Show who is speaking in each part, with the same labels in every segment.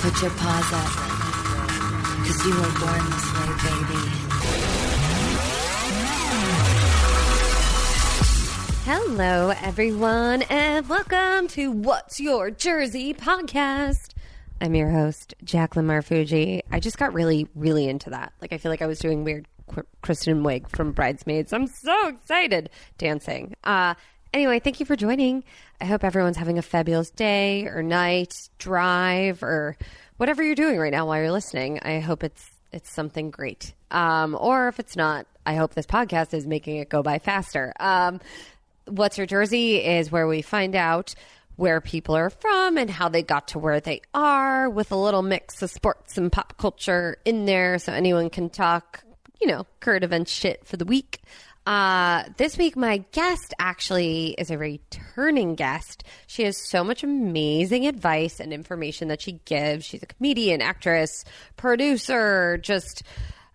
Speaker 1: Put your paws up. Cause you were born this way, baby.
Speaker 2: Hello, everyone, and welcome to What's Your Jersey podcast. I'm your host, Jaclyn Marfuggi. I just got really, really into that. Like, I feel like I was doing weird Kristen Wiig from Bridesmaids. I'm so excited dancing. Uh, anyway, thank you for joining. I hope everyone's having a fabulous day or night, drive, or whatever you're doing right now while you're listening. I hope it's it's something great. Um, or if it's not, I hope this podcast is making it go by faster. Um, What's Your Jersey is where we find out where people are from and how they got to where they are with a little mix of sports and pop culture in there so anyone can talk, you know, current event shit for the week. Uh, this week, my guest actually is a returning guest. She has so much amazing advice and information that she gives. She's a comedian, actress, producer, just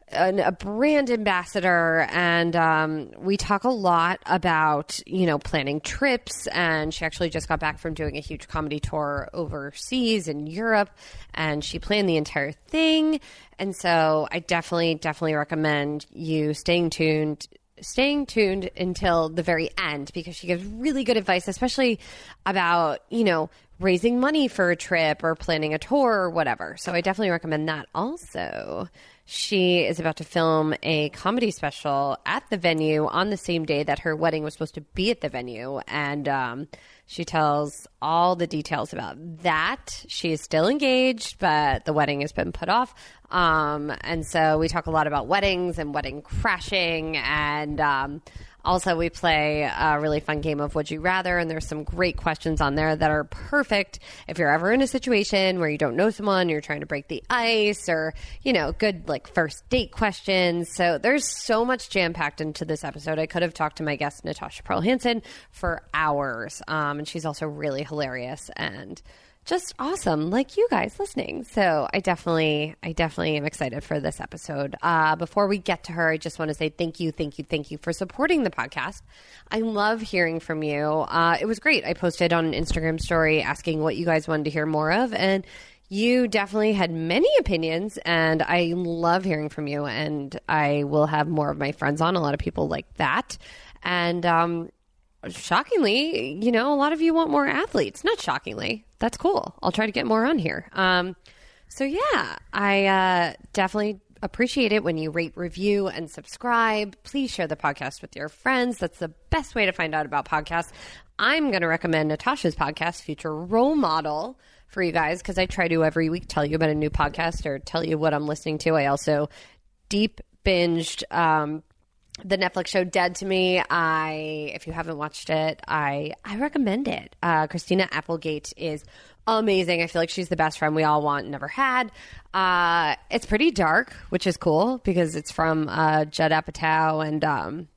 Speaker 2: an, a brand ambassador and um, we talk a lot about you know planning trips and she actually just got back from doing a huge comedy tour overseas in europe and she planned the entire thing and so i definitely definitely recommend you staying tuned staying tuned until the very end because she gives really good advice especially about you know raising money for a trip or planning a tour or whatever so i definitely recommend that also she is about to film a comedy special at the venue on the same day that her wedding was supposed to be at the venue. And um, she tells all the details about that. She is still engaged, but the wedding has been put off. Um, and so we talk a lot about weddings and wedding crashing and. Um, also, we play a really fun game of Would You Rather, and there's some great questions on there that are perfect if you're ever in a situation where you don't know someone, you're trying to break the ice, or, you know, good like first date questions. So there's so much jam packed into this episode. I could have talked to my guest, Natasha Pearl Hansen, for hours. Um, and she's also really hilarious and just awesome like you guys listening. So i definitely i definitely am excited for this episode. Uh, before we get to her i just want to say thank you thank you thank you for supporting the podcast. I love hearing from you. Uh, it was great. I posted on an instagram story asking what you guys wanted to hear more of and you definitely had many opinions and i love hearing from you and i will have more of my friends on a lot of people like that. And um, shockingly, you know, a lot of you want more athletes. Not shockingly. That's cool. I'll try to get more on here. Um, so yeah, I uh, definitely appreciate it when you rate, review, and subscribe. Please share the podcast with your friends. That's the best way to find out about podcasts. I'm going to recommend Natasha's podcast, Future Role Model, for you guys because I try to every week tell you about a new podcast or tell you what I'm listening to. I also deep binged um, the Netflix show Dead to Me. I, if you haven't watched it, I I recommend it. Uh, Christina Applegate is amazing. I feel like she's the best friend we all want, never had. Uh, it's pretty dark, which is cool because it's from uh, Judd Apatow and um,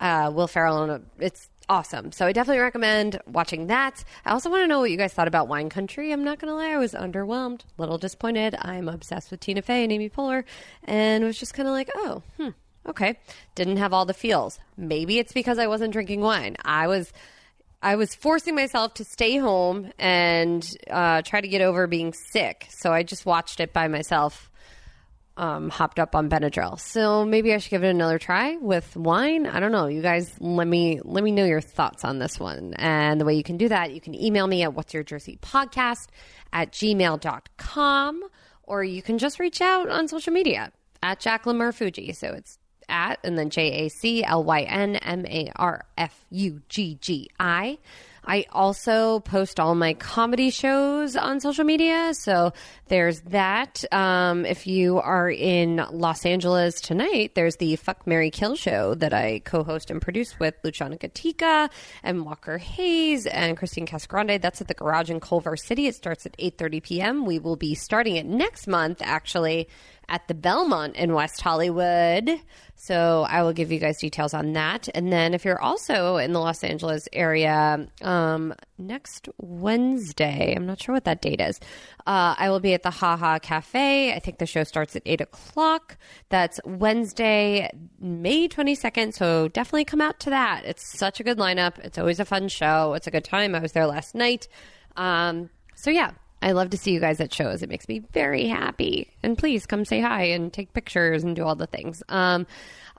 Speaker 2: uh, Will Ferrell, and it's awesome. So I definitely recommend watching that. I also want to know what you guys thought about Wine Country. I'm not going to lie, I was underwhelmed, a little disappointed. I'm obsessed with Tina Fey and Amy Poehler, and was just kind of like, oh, hmm Okay. Didn't have all the feels. Maybe it's because I wasn't drinking wine. I was I was forcing myself to stay home and uh, try to get over being sick. So I just watched it by myself, um, hopped up on Benadryl. So maybe I should give it another try with wine. I don't know. You guys, let me let me know your thoughts on this one. And the way you can do that, you can email me at what's your jersey podcast at gmail.com or you can just reach out on social media at Jaclyn Marfuggi. So it's at and then J A C L Y N M A R F U G G I. I also post all my comedy shows on social media. So there's that. Um, if you are in Los Angeles tonight, there's the Fuck Mary Kill show that I co host and produce with Luciana Gatica and Walker Hayes and Christine Casgrande. That's at the Garage in Culver City. It starts at 8.30 p.m. We will be starting it next month, actually, at the Belmont in West Hollywood. So I will give you guys details on that. And then if you're also in the Los Angeles area, um, next Wednesday, I'm not sure what that date is, uh, I will be at the Haha Cafe. I think the show starts at 8 o'clock. That's Wednesday, May 22nd. So definitely come out to that. It's such a good lineup. It's always a fun show. It's a good time. I was there last night. Um, so yeah, I love to see you guys at shows. It makes me very happy. And please come say hi and take pictures and do all the things. Um,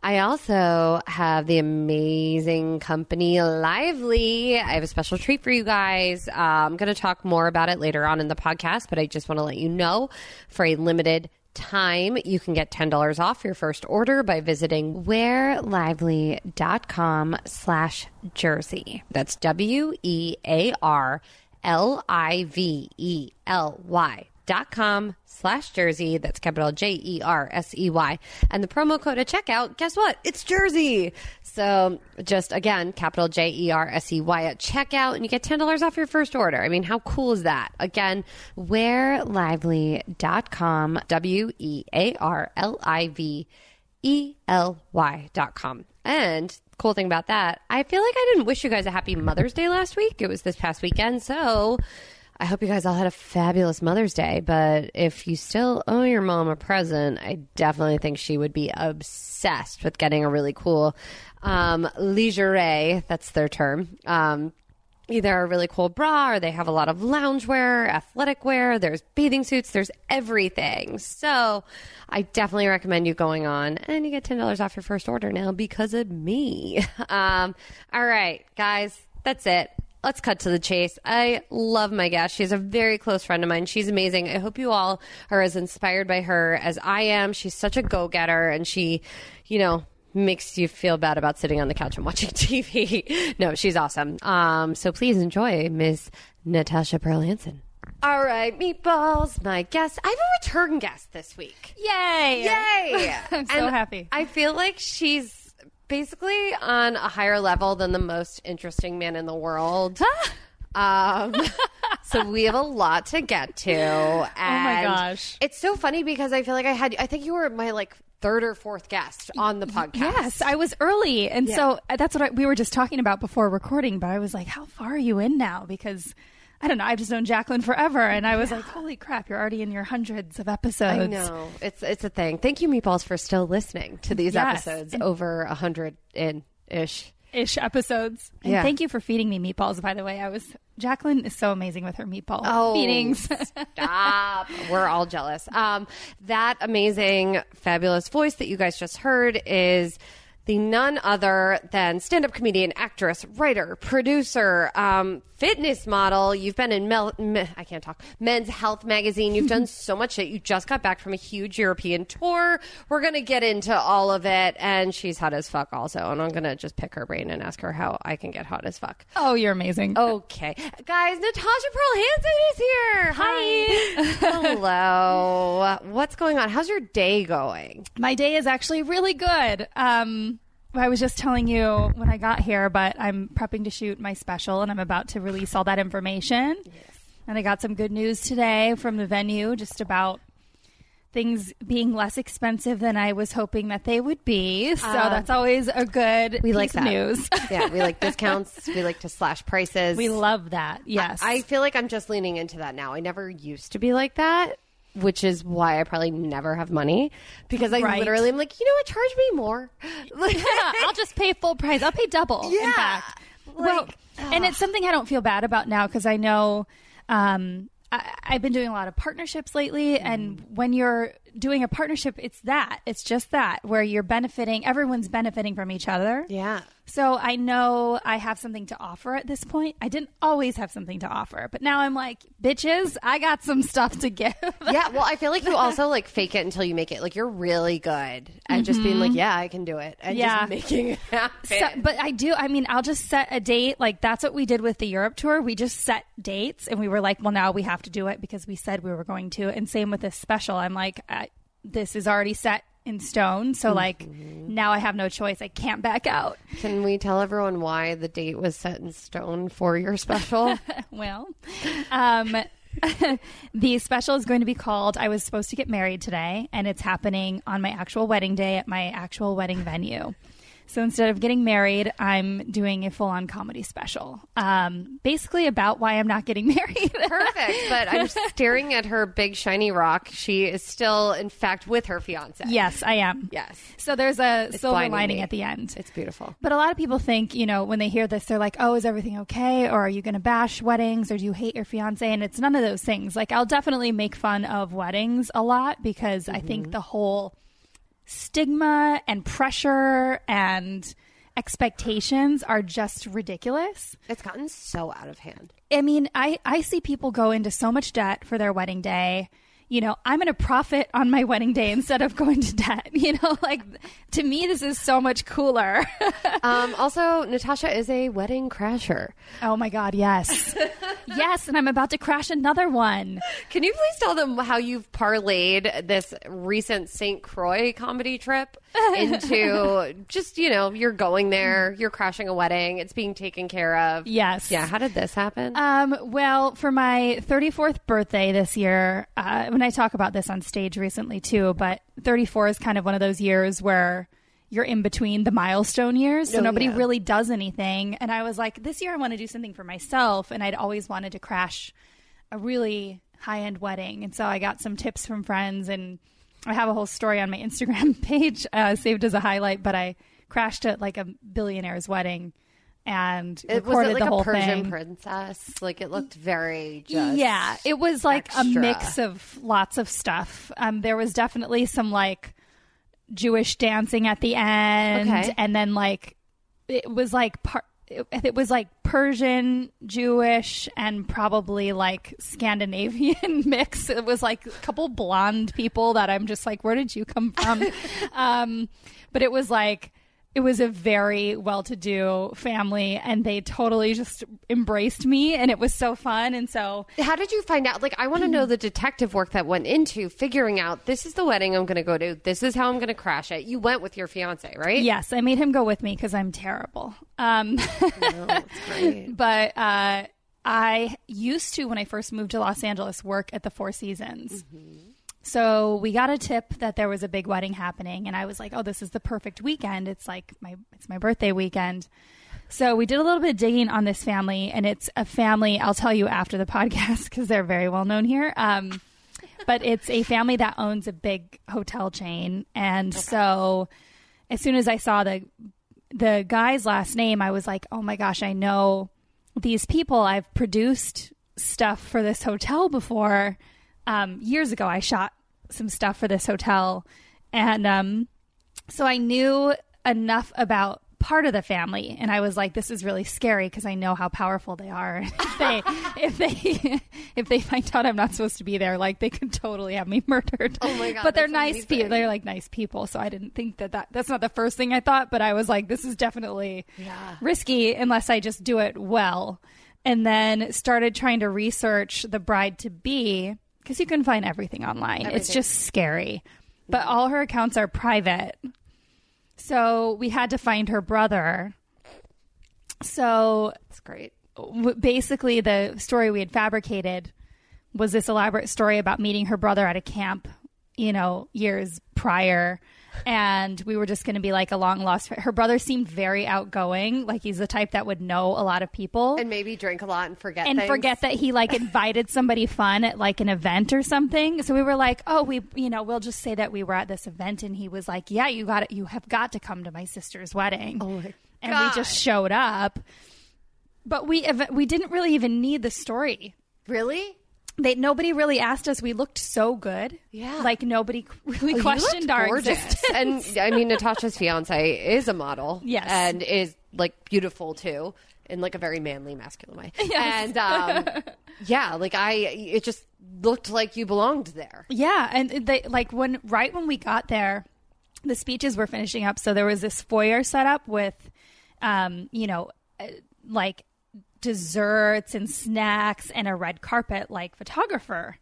Speaker 2: I also have the amazing company Lively. I have a special treat for you guys. Uh, I'm going to talk more about it later on in the podcast, but I just want to let you know for a limited time, you can get $10 off your first order by visiting wearlively.com slash jersey. That's W E A R L I V E L Y dot com slash jersey. That's capital J E R S E Y. And the promo code at checkout, guess what? It's jersey. So just again, capital J E R S E Y at checkout, and you get $10 off your first order. I mean, how cool is that? Again, wearlively.com, W E A R L I V E L Y dot com. And cool thing about that, I feel like I didn't wish you guys a happy Mother's Day last week. It was this past weekend. So I hope you guys all had a fabulous Mother's Day. But if you still owe your mom a present, I definitely think she would be obsessed with getting a really cool um, lingerie. That's their term. Um, either a really cool bra or they have a lot of loungewear, athletic wear, there's bathing suits, there's everything. So I definitely recommend you going on and you get $10 off your first order now because of me. Um, all right, guys, that's it. Let's cut to the chase. I love my guest. She's a very close friend of mine. She's amazing. I hope you all are as inspired by her as I am. She's such a go getter and she, you know, makes you feel bad about sitting on the couch and watching TV. no, she's awesome. Um, so please enjoy Miss Natasha Pearl Hansen. All right, meatballs, my guest. I have a return guest this week.
Speaker 3: Yay!
Speaker 2: Yay!
Speaker 3: I'm so
Speaker 2: And
Speaker 3: happy.
Speaker 2: I feel like she's basically on a higher level than the most interesting man in the world. Um, so we have a lot to get to. And oh my
Speaker 3: gosh.
Speaker 2: It's so funny because I feel like I had, I think you were my like third or fourth guest on the podcast.
Speaker 3: Yes, I was early, and
Speaker 2: Yeah.
Speaker 3: so uh, that's what I, we were just talking about before recording. But I was like, "How far are you in now?" Because I don't know. I've just known Jaclyn forever, and I was like, "Holy crap! You're already in your hundreds of episodes."
Speaker 2: I know. It's, it's a thing. Thank you, Meatballs, for still listening to these
Speaker 3: Yes.
Speaker 2: episodes over a hundred in ish.
Speaker 3: Ish episodes. And
Speaker 2: Yeah.
Speaker 3: thank you for feeding me meatballs. By the way, I was Jaclyn is so amazing with her meatball
Speaker 2: Oh,
Speaker 3: feedings.
Speaker 2: Stop. We're all jealous. Um, that amazing, fabulous voice that you guys just heard is the none other than stand up comedian, actress, writer, producer, um, fitness model. You've been in Mel, Me- I can't talk, Men's Health magazine. You've done so much shit. You just got back from a huge European tour. We're going to get into all of it. And she's hot as fuck also. And I'm going to just pick her brain and ask her how I can get hot as fuck.
Speaker 3: oh, you're amazing.
Speaker 2: Okay. Guys, Natasha Pearl Hansen is here. Hi. Hello. What's going on? How's your day going?
Speaker 3: My day is actually really good. Um, I was just telling you when I got here, but I'm prepping to shoot my special and I'm about to release all that information. Yes. And I got some good news today from the venue just about things being less expensive than I was hoping that they would be. So um, that's always a good
Speaker 2: We like that.
Speaker 3: news.
Speaker 2: yeah, we like discounts. We like to slash prices.
Speaker 3: we love that. Yes.
Speaker 2: I feel like I'm just leaning into that now. I never used to be like that, which is why I probably never have money because I
Speaker 3: Right.
Speaker 2: literally am like, you know what? Charge me more. Like-
Speaker 3: I'll just pay full price. I'll pay double.
Speaker 2: Yeah.
Speaker 3: In fact, well,
Speaker 2: Like,
Speaker 3: and it's something I don't feel bad about now because I know um, I, I've been doing a lot of partnerships lately,
Speaker 2: Mm-hmm.
Speaker 3: and when you're doing a partnership, it's that. It's just that where you're benefiting. Everyone's benefiting from each other.
Speaker 2: yeah.
Speaker 3: So I know I have something to offer at this point. I didn't always have something to offer, but now I'm like, bitches, I got some stuff to give.
Speaker 2: Yeah, well, I feel like you also like fake it until you make it. Like you're really good at just being like, yeah, I can do it, and
Speaker 3: Mm-hmm. Yeah.
Speaker 2: just making it happen.
Speaker 3: So, but I do. I mean, I'll just set a date. Like that's what we did with the Europe tour. We just set dates, and we were like, well, now we have to do it because we said we were going to. And same with this special. I'm like, I, this is already set in stone. So like, now I have no choice. I can't back out.
Speaker 2: Can we tell everyone why the date was set in stone for your special?
Speaker 3: well, um, the special is going to be called I Was Supposed to Get Married Today, and it's happening on my actual wedding day at my actual wedding venue. So instead of getting married, I'm doing a full on comedy special. Um, basically about why I'm not getting married.
Speaker 2: Perfect. But I'm staring at her big shiny rock. She is still, in fact, with her fiance.
Speaker 3: yes, I am.
Speaker 2: Yes.
Speaker 3: So there's a silver lining
Speaker 2: me.
Speaker 3: at the end.
Speaker 2: It's beautiful.
Speaker 3: But a lot of people think, you know, when they hear this, they're like, oh, is everything okay? Or are you going to bash weddings? Or do you hate your fiance? And it's none of those things. Like, I'll definitely make fun of weddings a lot because I think the whole stigma and pressure and expectations are just ridiculous.
Speaker 2: It's gotten so out of hand.
Speaker 3: I mean, I, I see people go into so much debt for their wedding day. You know, I'm going to profit on my wedding day instead of going to debt. You know, like to me, this is so much cooler.
Speaker 2: Um, also, Natasha is a wedding crasher.
Speaker 3: oh my God, yes. yes. And I'm about to crash another one.
Speaker 2: Can you please tell them how you've parlayed this recent St. Croix comedy trip into just, you know, you're going there, you're crashing a wedding, it's being taken care of.
Speaker 3: Yes.
Speaker 2: Yeah. How did this happen?
Speaker 3: Um, well, for my 34th birthday this year, uh, when I talk about this on stage recently too, but 34 is kind of one of those years where you're in between the milestone years, so
Speaker 2: Oh,
Speaker 3: nobody
Speaker 2: yeah.
Speaker 3: really does anything. And I was like, this year I want to do something for myself, and I'd always wanted to crash a really high end wedding, and so I got some tips from friends, and I have a whole story on my Instagram page uh, saved as a highlight. But I crashed at like a billionaire's wedding. And
Speaker 2: it was
Speaker 3: recorded
Speaker 2: it like
Speaker 3: the whole
Speaker 2: a Persian
Speaker 3: thing.
Speaker 2: princess? Like it looked very just
Speaker 3: Yeah, it was like a mix of lots of stuff. Um, there was definitely some like Jewish dancing at the end,
Speaker 2: Okay.
Speaker 3: and then like it was like par- it, it was like Persian, Jewish, and probably like Scandinavian mix. It was like a couple blonde people that I'm just like, where did you come from? um, but it was like it was a very well-to-do family, and they totally just embraced me, and it was so fun. And so
Speaker 2: How did you find out? Like, I want to know the detective work that went into figuring out this is the wedding I'm going to go to. This is how I'm going to crash it. You went with your fiance, right?
Speaker 3: Yes, I made him go with me because I'm terrible. Um,
Speaker 2: No, that's great.
Speaker 3: but uh, I used to, when I first moved to Los Angeles, work at the Four Seasons. So we got a tip that there was a big wedding happening, and I was like, "Oh, this is the perfect weekend. It's like my it's my birthday weekend." So we did a little bit of digging on this family, and it's a family. I'll tell you after the podcast because they're very well known here. Um, but it's a family that owns a big hotel chain, and so as soon as I saw the the guy's last name, I was like, "Oh my gosh, I know these people. I've produced stuff for this hotel before. Um, years ago, I shot some stuff for this hotel, and um, so I knew enough about part of the family, and I was like, "This is really scary because I know how powerful they are. if they if they if they find out I'm not supposed to be there, like they could totally have me murdered.
Speaker 2: Oh my God,
Speaker 3: But they're nice people. They're like nice people, so I didn't think that, that that's not the first thing I thought. But I was like, this is definitely
Speaker 2: Yeah.
Speaker 3: risky unless I just do it well. And then started trying to research the bride to be because you can find everything online. It's just scary. But all her accounts are private. So we had to find her brother. So
Speaker 2: That's great.
Speaker 3: w- basically, the story we had fabricated was this elaborate story about meeting her brother at a camp, you know, years prior. And we were just going to be like a long lost. Her brother seemed very outgoing, like he's the type that would know a lot of people
Speaker 2: And maybe drink a lot and forget
Speaker 3: and
Speaker 2: things.
Speaker 3: forget that he like invited somebody fun at like an event or something. So we were like, oh, we, you know, we'll just say that we were at this event, and he was like, yeah, you got it, you have got to come to my sister's wedding.
Speaker 2: Oh my
Speaker 3: and
Speaker 2: God.
Speaker 3: we just showed up, but we we didn't really even need the story.
Speaker 2: Really?
Speaker 3: They nobody really asked us. We looked so good.
Speaker 2: Yeah.
Speaker 3: like nobody really
Speaker 2: Oh,
Speaker 3: questioned our existence.
Speaker 2: and I mean, Natasha's fiance is a model.
Speaker 3: Yes.
Speaker 2: And is like beautiful too, in like a very manly, masculine way. Yes. And um, yeah, like I, it just looked like you belonged there.
Speaker 3: Yeah, and they like when right when we got there, the speeches were finishing up, so there was this foyer set up with, um, you know, uh, like desserts and snacks and a red carpet, like photographer.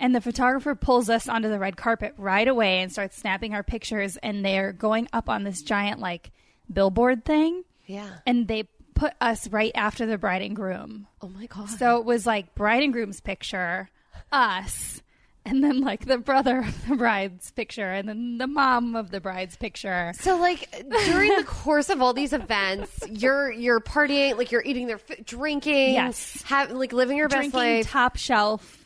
Speaker 3: And the photographer pulls us onto the red carpet right away and starts snapping our pictures. And they're going up on this giant like billboard thing,
Speaker 2: Yeah.
Speaker 3: and they put us right after the bride and groom.
Speaker 2: Oh my god.
Speaker 3: So it was like bride and groom's picture, us, and then like the brother of the bride's picture, and then the mom of the bride's picture.
Speaker 2: So like during the course of all these events, you're you're partying, like you're eating their f- drinking,
Speaker 3: Yes.
Speaker 2: have like living your best
Speaker 3: drinking
Speaker 2: life.
Speaker 3: top shelf,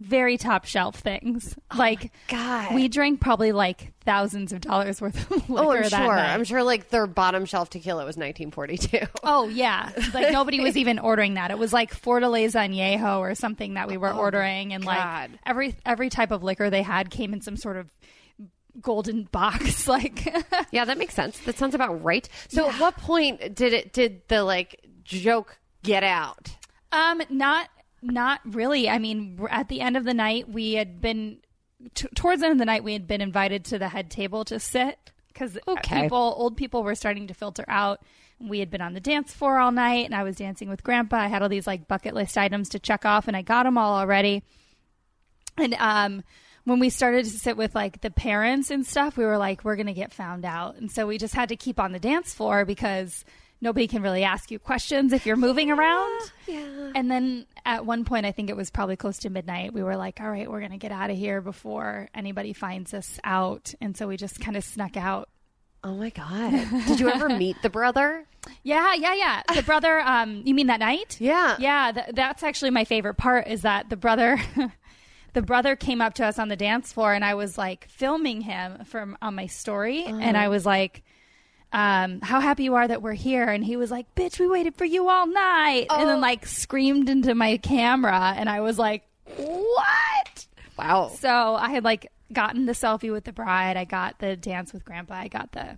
Speaker 3: very top shelf things. like
Speaker 2: Oh God.
Speaker 3: we drank probably like thousands of dollars worth of liquor
Speaker 2: oh, I'm sure.
Speaker 3: night.
Speaker 2: I'm sure like their bottom shelf tequila was 1942.
Speaker 3: Oh yeah, like nobody was even ordering that. It was like Fortaleza Añejo or something that we were ordering, and
Speaker 2: Oh God.
Speaker 3: like every every type of liquor they had came in some sort of golden box. Like
Speaker 2: yeah, that makes sense. That sounds about right. So at what point did it did the like joke get out?
Speaker 3: Um, not not really. I mean, at the end of the night, we had been t- towards the end of the night, we had been invited to the head table to sit because
Speaker 2: Okay.
Speaker 3: people, old people, were starting to filter out. We had been on the dance floor all night, and I was dancing with Grandpa. I had all these like bucket list items to check off, and I got them all already. And um, when we started to sit with like the parents and stuff, we were like, we're going to get found out. And so we just had to keep on the dance floor because nobody can really ask you questions if you're moving around.
Speaker 2: Yeah.
Speaker 3: And then at one point, I think it was probably close to midnight, we were like, all right, we're going to get out of here before anybody finds us out. And so we just kind of snuck out.
Speaker 2: Oh my god. Did you ever meet the brother?
Speaker 3: Yeah, yeah, yeah. The brother, um, you mean that night?
Speaker 2: Yeah.
Speaker 3: Yeah, th- that's actually my favorite part is that the brother the brother came up to us on the dance floor and I was like filming him from on my story and I was like um, how happy you are that we're here. And he was like bitch we waited for you all night. And then like screamed into my camera. And I was like what?
Speaker 2: Wow.
Speaker 3: so I had like gotten the selfie with the bride. I got the dance with grandpa. I got the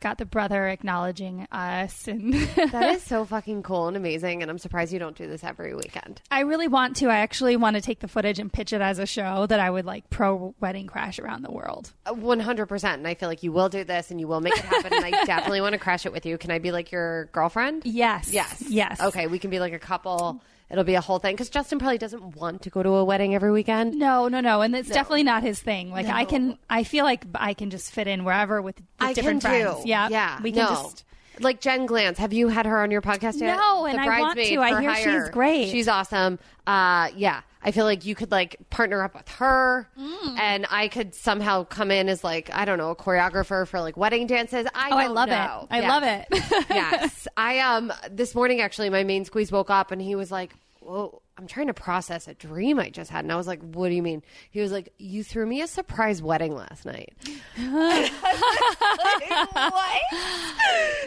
Speaker 3: got the brother acknowledging us and
Speaker 2: That is so fucking cool and amazing, and I'm surprised you don't do this every weekend.
Speaker 3: I really want to. I actually want to take the footage and pitch it as a show that I would like pro wedding crash around the world.
Speaker 2: Uh, one hundred percent, and I feel like you will do this, and you will make it happen. and I definitely want to crash it with you. Can I be like your girlfriend?
Speaker 3: Yes.
Speaker 2: Yes.
Speaker 3: Yes.
Speaker 2: Okay, we can be like a couple. It'll be a whole thing because Justin probably doesn't want to go to a wedding every weekend.
Speaker 3: No, no, no, and it's definitely not his thing. Like I can, I feel like I can just fit in wherever with, with
Speaker 2: I
Speaker 3: different
Speaker 2: can
Speaker 3: friends.
Speaker 2: too.
Speaker 3: Yeah,
Speaker 2: yeah.
Speaker 3: We can
Speaker 2: no.
Speaker 3: just.
Speaker 2: like Jen Glantz. Have you had her on your podcast yet?
Speaker 3: No, and
Speaker 2: The
Speaker 3: I want to. I hear
Speaker 2: hire.
Speaker 3: she's great.
Speaker 2: She's awesome. Uh, yeah, I feel like you could like partner up with her,
Speaker 3: Mm.
Speaker 2: and I could somehow come in as like I don't know a choreographer for like wedding dances. I
Speaker 3: Oh, I love
Speaker 2: know.
Speaker 3: it. I
Speaker 2: Yes.
Speaker 3: love it.
Speaker 2: yes. I um this morning actually my main squeeze woke up and he was like, Whoa, I'm trying to process a dream I just had. And I was like, What do you mean? He was like, You threw me a surprise wedding last night. what?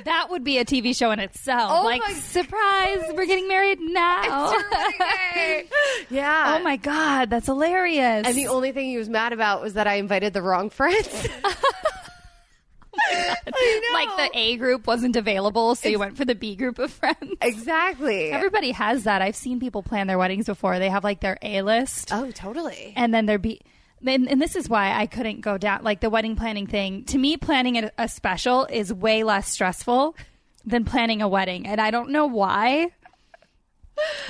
Speaker 3: that would be a TV show in itself.
Speaker 2: Oh
Speaker 3: like surprise, we're getting married now.
Speaker 2: yeah.
Speaker 3: oh my god, that's hilarious.
Speaker 2: And the only thing he was mad about was that I invited the wrong friends.
Speaker 3: like the A group wasn't available, so you went for the B group of friends.
Speaker 2: exactly.
Speaker 3: Everybody has that. I've seen people plan their weddings before. They have like their A list,
Speaker 2: oh, totally.
Speaker 3: and then their B. And, and this is why I couldn't go down like the wedding planning thing. To me, planning a, a special is way less stressful than planning a wedding, and I don't know why.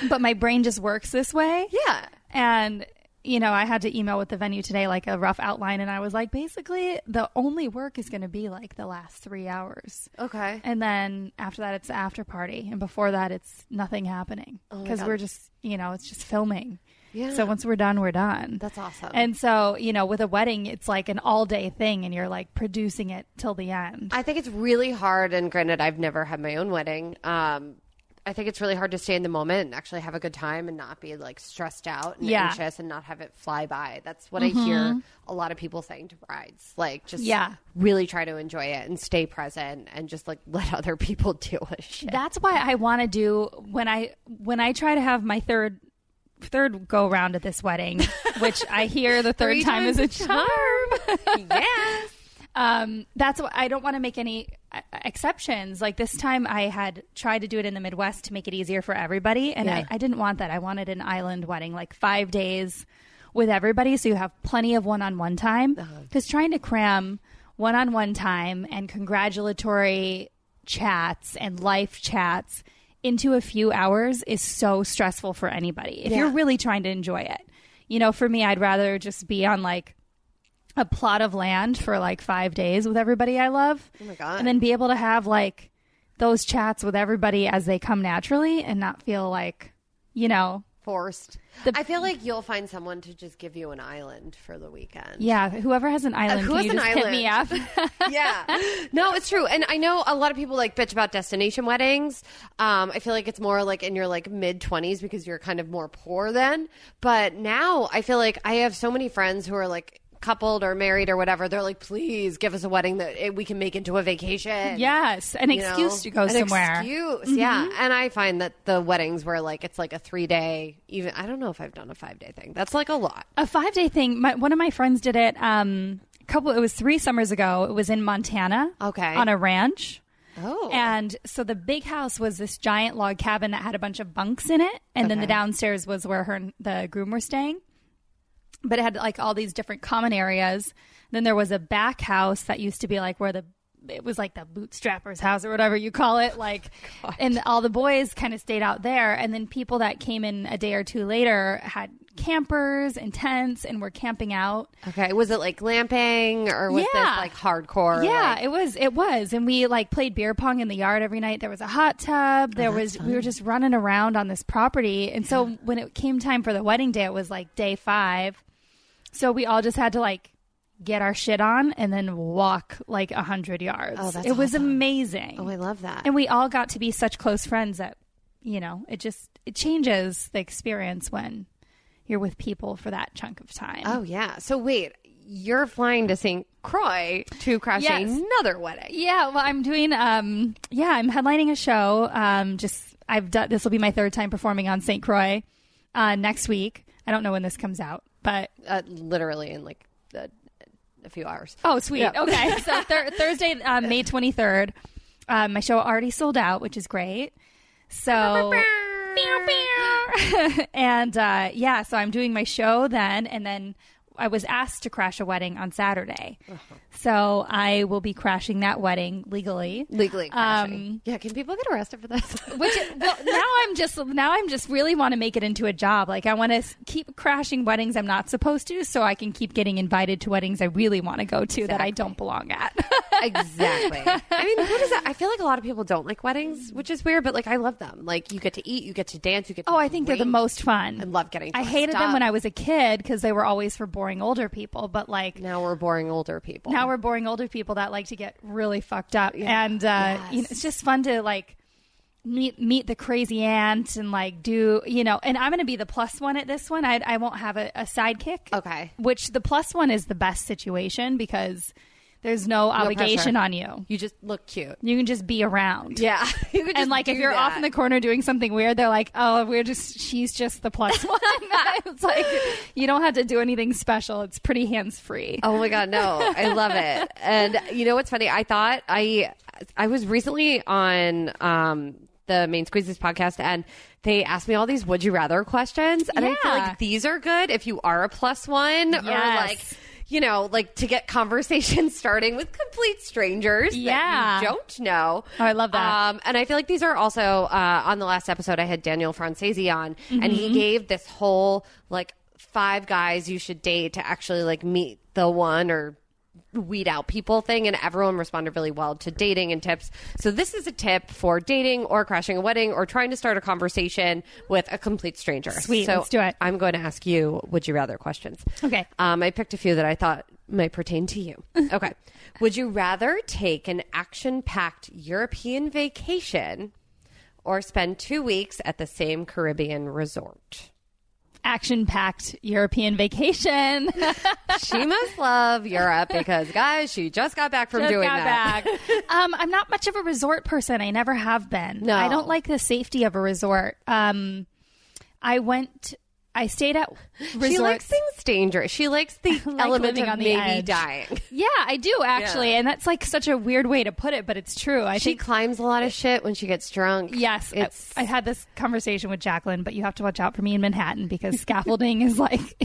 Speaker 3: But my brain just works this way.
Speaker 2: Yeah.
Speaker 3: And you know, I had to email with the venue today like a rough outline, and I was like, basically, the only work is going to be like the last three hours.
Speaker 2: Okay.
Speaker 3: And then after that, it's the after party. And before that, it's nothing happening
Speaker 2: Oh
Speaker 3: because
Speaker 2: God.
Speaker 3: we're just, you know, it's just filming.
Speaker 2: Yeah.
Speaker 3: So once we're done, we're done.
Speaker 2: That's awesome.
Speaker 3: And so, you know, with a wedding, it's like an all day thing and you're like producing it till the end.
Speaker 2: I think it's really hard, and granted, I've never had my own wedding. Um, I think it's really hard to stay in the moment and actually have a good time and not be like stressed out and
Speaker 3: Yeah.
Speaker 2: anxious and not have it fly by. That's what I hear a lot of people saying to brides. Like, just
Speaker 3: Yeah.
Speaker 2: really try to enjoy it and stay present and just like let other people deal with shit.
Speaker 3: That's why I want to do when I when I try to have my third third go round at this wedding, which I hear the third time is a
Speaker 2: a
Speaker 3: charm.
Speaker 2: yes.
Speaker 3: um, that's what I don't want to make any exceptions. Like this time, I had tried to do it in the Midwest to make it easier for everybody, and
Speaker 2: Yeah.
Speaker 3: I, I didn't want that. I wanted an island wedding, like five days with everybody, so you have plenty of one-on-one time. Uh-huh. Because trying to cram one-on-one time and congratulatory chats and life chats into a few hours is so stressful for anybody. If
Speaker 2: Yeah.
Speaker 3: you're really trying to enjoy it, you know, for me, I'd rather just be on like a plot of land for like five days with everybody I love.
Speaker 2: Oh my God.
Speaker 3: And then be able to have like those chats with everybody as they come naturally and not feel like, you know,
Speaker 2: forced.
Speaker 3: The-
Speaker 2: I feel like you'll find someone to just give you an island for the weekend.
Speaker 3: Yeah, whoever has an island,
Speaker 2: who has
Speaker 3: you
Speaker 2: an
Speaker 3: just hit me up?
Speaker 2: island? yeah. No, it's true. And I know a lot of people like bitch about destination weddings. Um, I feel like it's more like in your like mid 20s because you're kind of more poor then. But now I feel like I have so many friends who are like coupled or married or whatever. They're like, please give us a wedding that we can make into a vacation.
Speaker 3: yes, an
Speaker 2: you know?
Speaker 3: excuse to go
Speaker 2: An
Speaker 3: somewhere.
Speaker 2: Excuse, yeah. And I find that the weddings where like it's like a three day, even I don't know if I've done a five day thing. That's like a lot.
Speaker 3: A five day thing. My, one of my friends did it. Um, couple. It was three summers ago. It was in Montana.
Speaker 2: Okay.
Speaker 3: On a ranch.
Speaker 2: Oh,
Speaker 3: And so the big house was this giant log cabin that had a bunch of bunks in it, and then the downstairs was where her and the groom were staying. But it had like all these different common areas. Then there was a back house that used to be like where the it was like the bootstrapper's house or whatever you call it, like, and all the boys kind of stayed out there. And then people that came in a day or two later had campers and tents and were camping out.
Speaker 2: okay. Was it like glamping or was
Speaker 3: Yeah.
Speaker 2: this like hardcore?
Speaker 3: Yeah,
Speaker 2: like-
Speaker 3: it was. It was, and we like played beer pong in the yard every night. There was a hot tub. Oh, there was. We were just running around on this property, and so when it came time for the wedding day, it was like day five. So we all just had to like get our shit on and then walk like a hundred yards.
Speaker 2: Oh, that's
Speaker 3: it was amazing.
Speaker 2: oh, I love that.
Speaker 3: and we all got to be such close friends that you know it just it changes the experience when you're with people for that chunk of time.
Speaker 2: oh yeah. So wait, you're flying to St. Croix to crash
Speaker 3: Yes.
Speaker 2: another wedding.
Speaker 3: Yeah, well, I'm doing. Um, yeah, I'm headlining a show. Um, just I've done. This will be my third time performing on St. Croix uh, next week. I don't know when this comes out, but
Speaker 2: Uh, literally in like a, a few hours.
Speaker 3: oh, sweet.
Speaker 2: Yeah.
Speaker 3: Okay, so Thursday, uh, May 23rd. Um, my show already sold out, which is great. So. And uh, yeah, so I'm doing my show then, and then I was asked to crash a wedding on Saturday. So I will be crashing that wedding legally.
Speaker 2: Legally.
Speaker 3: Um,
Speaker 2: yeah, can people get arrested for this?
Speaker 3: Which well, now I'm just now I'm just really want to make it into a job. Like I want to keep crashing weddings I'm not supposed to, so I can keep getting invited to weddings I really want to go to that I don't belong at.
Speaker 2: exactly. I mean, who does that? I feel like a lot of people don't like weddings, which is weird, but like I love them. Like you get to eat, you get to dance, you get. To
Speaker 3: oh, I think they're the most fun.
Speaker 2: I love getting.
Speaker 3: I hated them when. I was a kid because they were always for boring older people. But like
Speaker 2: Now we're boring older people.
Speaker 3: now we're boring older people that like to get really fucked up, and uh, you know, it's just fun to like meet meet the crazy aunt and like do you know. And I'm going to be the plus one at this one. I, I won't have a, a sidekick.
Speaker 2: Okay.
Speaker 3: which the plus one is the best situation because there's no, obligation
Speaker 2: pressure.
Speaker 3: on you.
Speaker 2: You just look cute.
Speaker 3: You can just be around.
Speaker 2: Yeah,
Speaker 3: And like if you're off in the corner doing something weird, they're like, "Oh, we're just she's just the plus one." it's like you don't have to do anything special. It's pretty hands free.
Speaker 2: Oh my god, no. I love it. And you know what's funny? I thought I I was recently on um the main squeezes podcast and they asked me all these would you rather questions and I feel like these are good if you are a plus one or like you know, like to get conversations starting with complete strangers
Speaker 3: Yeah.
Speaker 2: that you don't know.
Speaker 3: Oh, I love that.
Speaker 2: Um, and I feel like these are also uh, on the last episode. I had Daniel Francesi on, and
Speaker 3: Mm-hmm.
Speaker 2: he gave this whole like five guys you should date to actually like meet the one or weed out people thing and everyone responded really well to dating and tips. So this is a tip for dating or crashing a wedding or trying to start a conversation with a complete stranger.
Speaker 3: Sweet,
Speaker 2: so
Speaker 3: let's do it.
Speaker 2: i'm going to ask you would you rather questions?
Speaker 3: Okay.
Speaker 2: um, i picked a few that i thought might pertain to you. Okay. Would you rather take an action-packed european vacation or spend two weeks at the same caribbean resort
Speaker 3: Action packed European vacation.
Speaker 2: she must love Europe because, guys, she just got back from
Speaker 3: Just
Speaker 2: doing
Speaker 3: got
Speaker 2: that.
Speaker 3: back. um, I'm not much of a resort person. I never have been.
Speaker 2: No.
Speaker 3: I don't like the safety of a resort. Um, I went. I stayed at resorts.
Speaker 2: She likes things dangerous. She likes the
Speaker 3: like
Speaker 2: element of
Speaker 3: on the
Speaker 2: maybe
Speaker 3: edge.
Speaker 2: dying.
Speaker 3: Yeah, I do actually,
Speaker 2: Yeah.
Speaker 3: and that's like such a weird way to put it, but it's true. I
Speaker 2: She
Speaker 3: think
Speaker 2: climbs a lot of shit when she gets drunk.
Speaker 3: yes, I-
Speaker 2: it's
Speaker 3: I, had this conversation with Jaclyn, but you have to watch out for me in Manhattan because scaffolding is like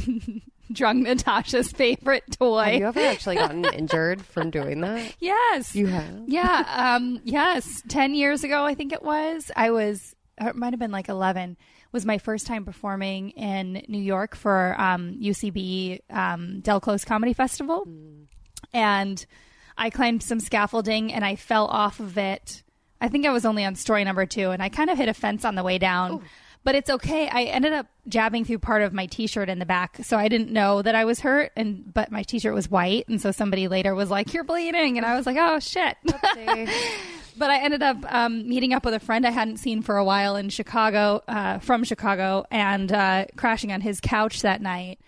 Speaker 3: drunk Natasha's favorite toy.
Speaker 2: Have you ever actually gotten injured from doing that?
Speaker 3: Yes,
Speaker 2: You have.
Speaker 3: yeah, um, yes. Ten years ago, I think it was. I was. or It might have been like eleven. Was my first time performing in New York for um, UCB um, Del Close Comedy Festival, and I climbed some scaffolding and I fell off of it. I think I was only on story number two, and I kind of hit a fence on the way down. but it's okay. I ended up jabbing through part of my t-shirt in the back, so I didn't know that I was hurt. And but my t-shirt was white, and so somebody later was like, "You're bleeding," and I was like, "Oh shit." but I ended up um, meeting up with a friend I hadn't seen for a while in Chicago, uh, from Chicago, and uh, crashing on his couch that night,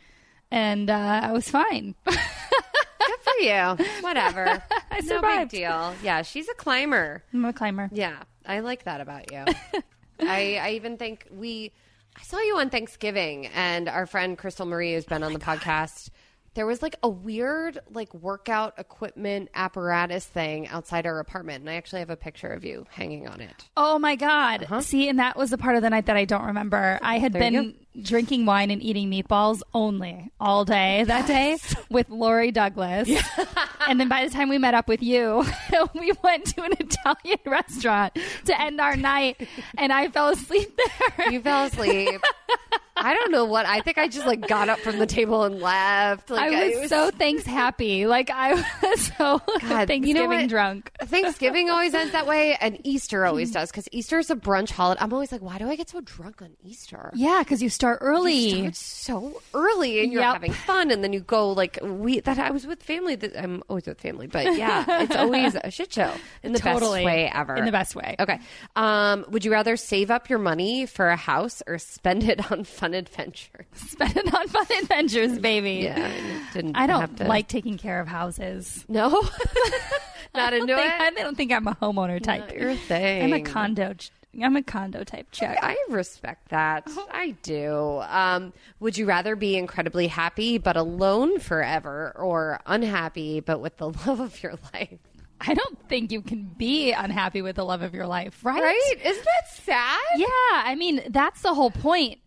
Speaker 3: and uh, I was fine.
Speaker 2: Good for you. Whatever.
Speaker 3: I
Speaker 2: No big
Speaker 3: survived.
Speaker 2: deal. Yeah, she's a climber.
Speaker 3: I'm a climber.
Speaker 2: Yeah, I like that about you. I, I even think we, I saw you on Thanksgiving, and our friend Crystal Marie, who's been on the podcast, there was like a weird like workout equipment apparatus thing outside our apartment, and I actually have a picture of you hanging on it.
Speaker 3: Oh my god! Uh-huh. See, and that was the part of the night that I don't remember. I had
Speaker 2: There
Speaker 3: been drinking wine and eating meatballs only all day that day with Lori Douglas, and then by the time we met up with you, we went to an Italian restaurant to end our night, and I fell asleep there.
Speaker 2: You fell asleep. I don't know what. I think I just like got up from the table and left. Like,
Speaker 3: I
Speaker 2: it
Speaker 3: was so thanks happy, like I was so
Speaker 2: God,
Speaker 3: Thanksgiving
Speaker 2: you know
Speaker 3: drunk.
Speaker 2: Thanksgiving always ends that way, and Easter always does because Easter is a brunch holiday. I'm always like, why do I get so drunk on Easter?
Speaker 3: Yeah, because you start early.
Speaker 2: You start so early, and you're
Speaker 3: Yep.
Speaker 2: having fun, and then you go like we that I was with family. That I'm always with family, but yeah, it's always a shit show in the
Speaker 3: Totally.
Speaker 2: best way ever.
Speaker 3: In the best way.
Speaker 2: Okay. Um, would you rather save up your money for a house or spend it on fun adventures?
Speaker 3: Spend it on fun adventures, baby.
Speaker 2: Yeah, didn't
Speaker 3: I don't
Speaker 2: to-
Speaker 3: like taking care of houses.
Speaker 2: no, not into
Speaker 3: think,
Speaker 2: it.
Speaker 3: I don't think I'm a homeowner type.
Speaker 2: Not your thing.
Speaker 3: I'm a condo. I'm a condo type chick.
Speaker 2: I respect that. I do. Um, would you rather be incredibly happy but alone forever or unhappy but with the love of your life?
Speaker 3: I don't think you can be unhappy with the love of your life, right?
Speaker 2: Right? Isn't that sad?
Speaker 3: Yeah, I mean that's the whole point.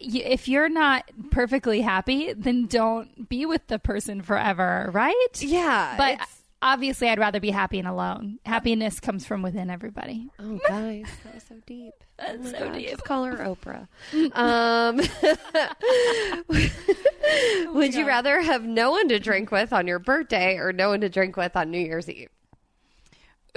Speaker 3: If you're not perfectly happy, then don't be with the person forever, right?
Speaker 2: Yeah.
Speaker 3: But obviously, I'd rather be happy and alone. Happiness comes from within everybody.
Speaker 2: oh, guys, that was so deep.
Speaker 3: That's
Speaker 2: Oh
Speaker 3: so
Speaker 2: God,
Speaker 3: deep.
Speaker 2: Just call her Oprah. Um, would you rather have no one to drink with on your birthday or no one to drink with on New Year's Eve?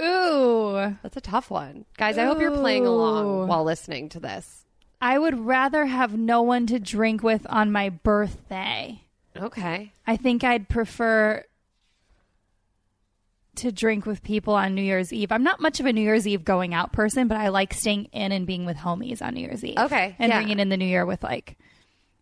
Speaker 3: Ooh,
Speaker 2: That's a tough one. Guys, I hope you're playing along while listening to this.
Speaker 3: I would rather have no one to drink with on my birthday.
Speaker 2: Okay.
Speaker 3: I think I'd prefer to drink with people on New Year's Eve. I'm not much of a New Year's Eve going out person, but I like staying in and being with homies on New Year's Eve.
Speaker 2: Okay,
Speaker 3: And
Speaker 2: yeah.
Speaker 3: ringing in the new year with like,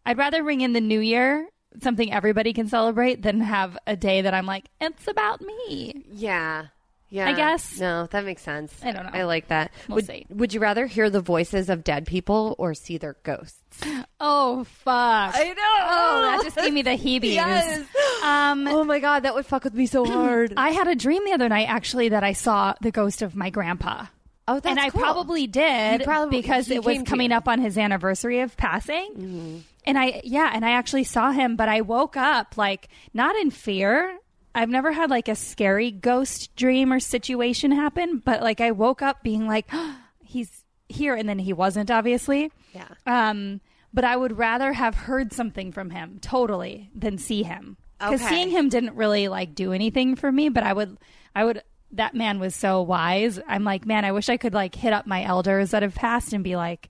Speaker 3: I'd rather ring in the new year, something everybody can celebrate, than have a day that I'm like, it's about me.
Speaker 2: Yeah. Yeah.
Speaker 3: I guess.
Speaker 2: No, that makes sense.
Speaker 3: I don't know.
Speaker 2: I like that.
Speaker 3: We'll
Speaker 2: would,
Speaker 3: see.
Speaker 2: would you rather hear the voices of dead people or see their ghosts?
Speaker 3: Oh, fuck.
Speaker 2: I know.
Speaker 3: Oh, that just gave me the heebies.
Speaker 2: Yes.
Speaker 3: Um,
Speaker 2: Oh my god, that would fuck with me so hard.
Speaker 3: I had a dream the other night actually that I saw the ghost of my grandpa.
Speaker 2: oh, that's
Speaker 3: and I
Speaker 2: cool.
Speaker 3: probably did
Speaker 2: probably-
Speaker 3: because it was coming up on his anniversary of passing. And I, yeah, and I actually saw him, but I woke up like not in fear. I've never had like a scary ghost dream or situation happen, but like I woke up being like, he's here, and then he wasn't, obviously.
Speaker 2: Yeah.
Speaker 3: Um, but I would rather have heard something from him totally than see him because
Speaker 2: Okay.
Speaker 3: seeing him didn't really like do anything for me. But I would, I would. That man was so wise. I'm like, man, I wish I could like hit up my elders that have passed and be like,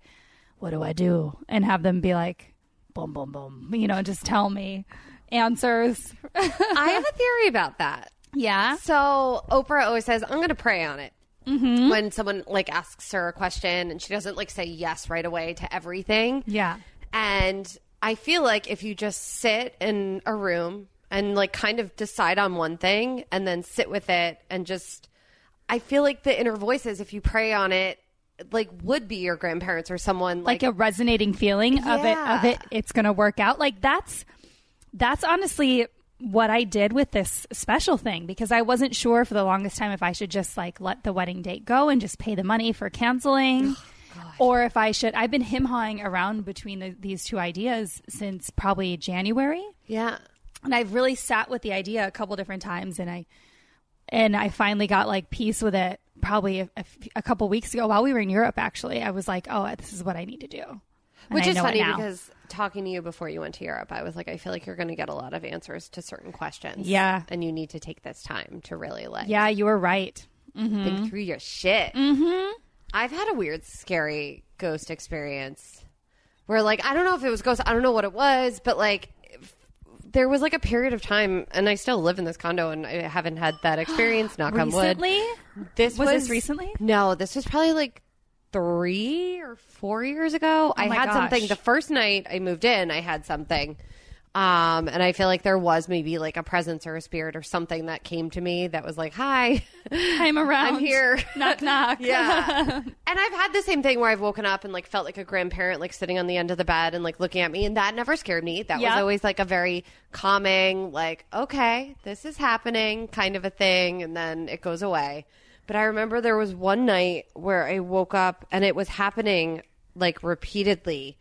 Speaker 3: what do I do? And have them be like, boom, boom, boom. You know, just tell me answers.
Speaker 2: I have a theory about that.
Speaker 3: yeah.
Speaker 2: So Oprah always says, "I'm going to pray on it."
Speaker 3: Mm-hmm.
Speaker 2: When someone like asks her a question and she doesn't like say yes right away to everything,
Speaker 3: Yeah.
Speaker 2: And I feel like if you just sit in a room and like kind of decide on one thing and then sit with it and just, I feel like the inner voices, if you pray on it, like would be your grandparents or someone
Speaker 3: like,
Speaker 2: like,
Speaker 3: a resonating feeling of it of it it's going to work out like that's that's honestly what I did with this special thing because I wasn't sure for the longest time if I should just like let the wedding date go and just pay the money for canceling oh, or if I should I've been him hawing around between the, these two ideas since probably January
Speaker 2: yeah.
Speaker 3: and I've really sat with the idea a couple different times, and I and I finally got like peace with it. Probably a couple weeks ago, while we were in Europe, actually, I was like, "Oh, this is what I need to do." And
Speaker 2: Which
Speaker 3: I
Speaker 2: is funny because talking to you before you went to Europe, I was like, I feel like you're going to get a lot of answers to certain questions.
Speaker 3: Yeah.
Speaker 2: And you need to take this time to really like
Speaker 3: yeah, you were right.
Speaker 2: think through your shit. Mm-hmm. I've had a weird, scary ghost experience. where like I don't know if it was ghosts, I don't know what it was, but like there was like a period of time, and I still live in this condo, and I haven't had that experience. knock on wood.
Speaker 3: Recently?
Speaker 2: This
Speaker 3: Was this recently?
Speaker 2: No, this was probably like three or four years ago. I
Speaker 3: Oh my
Speaker 2: had something the first night I moved in. I had something, um, and I feel like there was maybe like a presence or a spirit or something that came to me that was like, "Hi,
Speaker 3: I'm around.
Speaker 2: I'm here."
Speaker 3: Knock knock.
Speaker 2: Yeah. and I've had the same thing where I've woken up and like felt like a grandparent like sitting on the end of the bed and like looking at me and that never scared me. That
Speaker 3: Yep.
Speaker 2: was always like a very calming like okay, this is happening kind of a thing and then it goes away. But I remember there was one night where I woke up and it was happening like repeatedly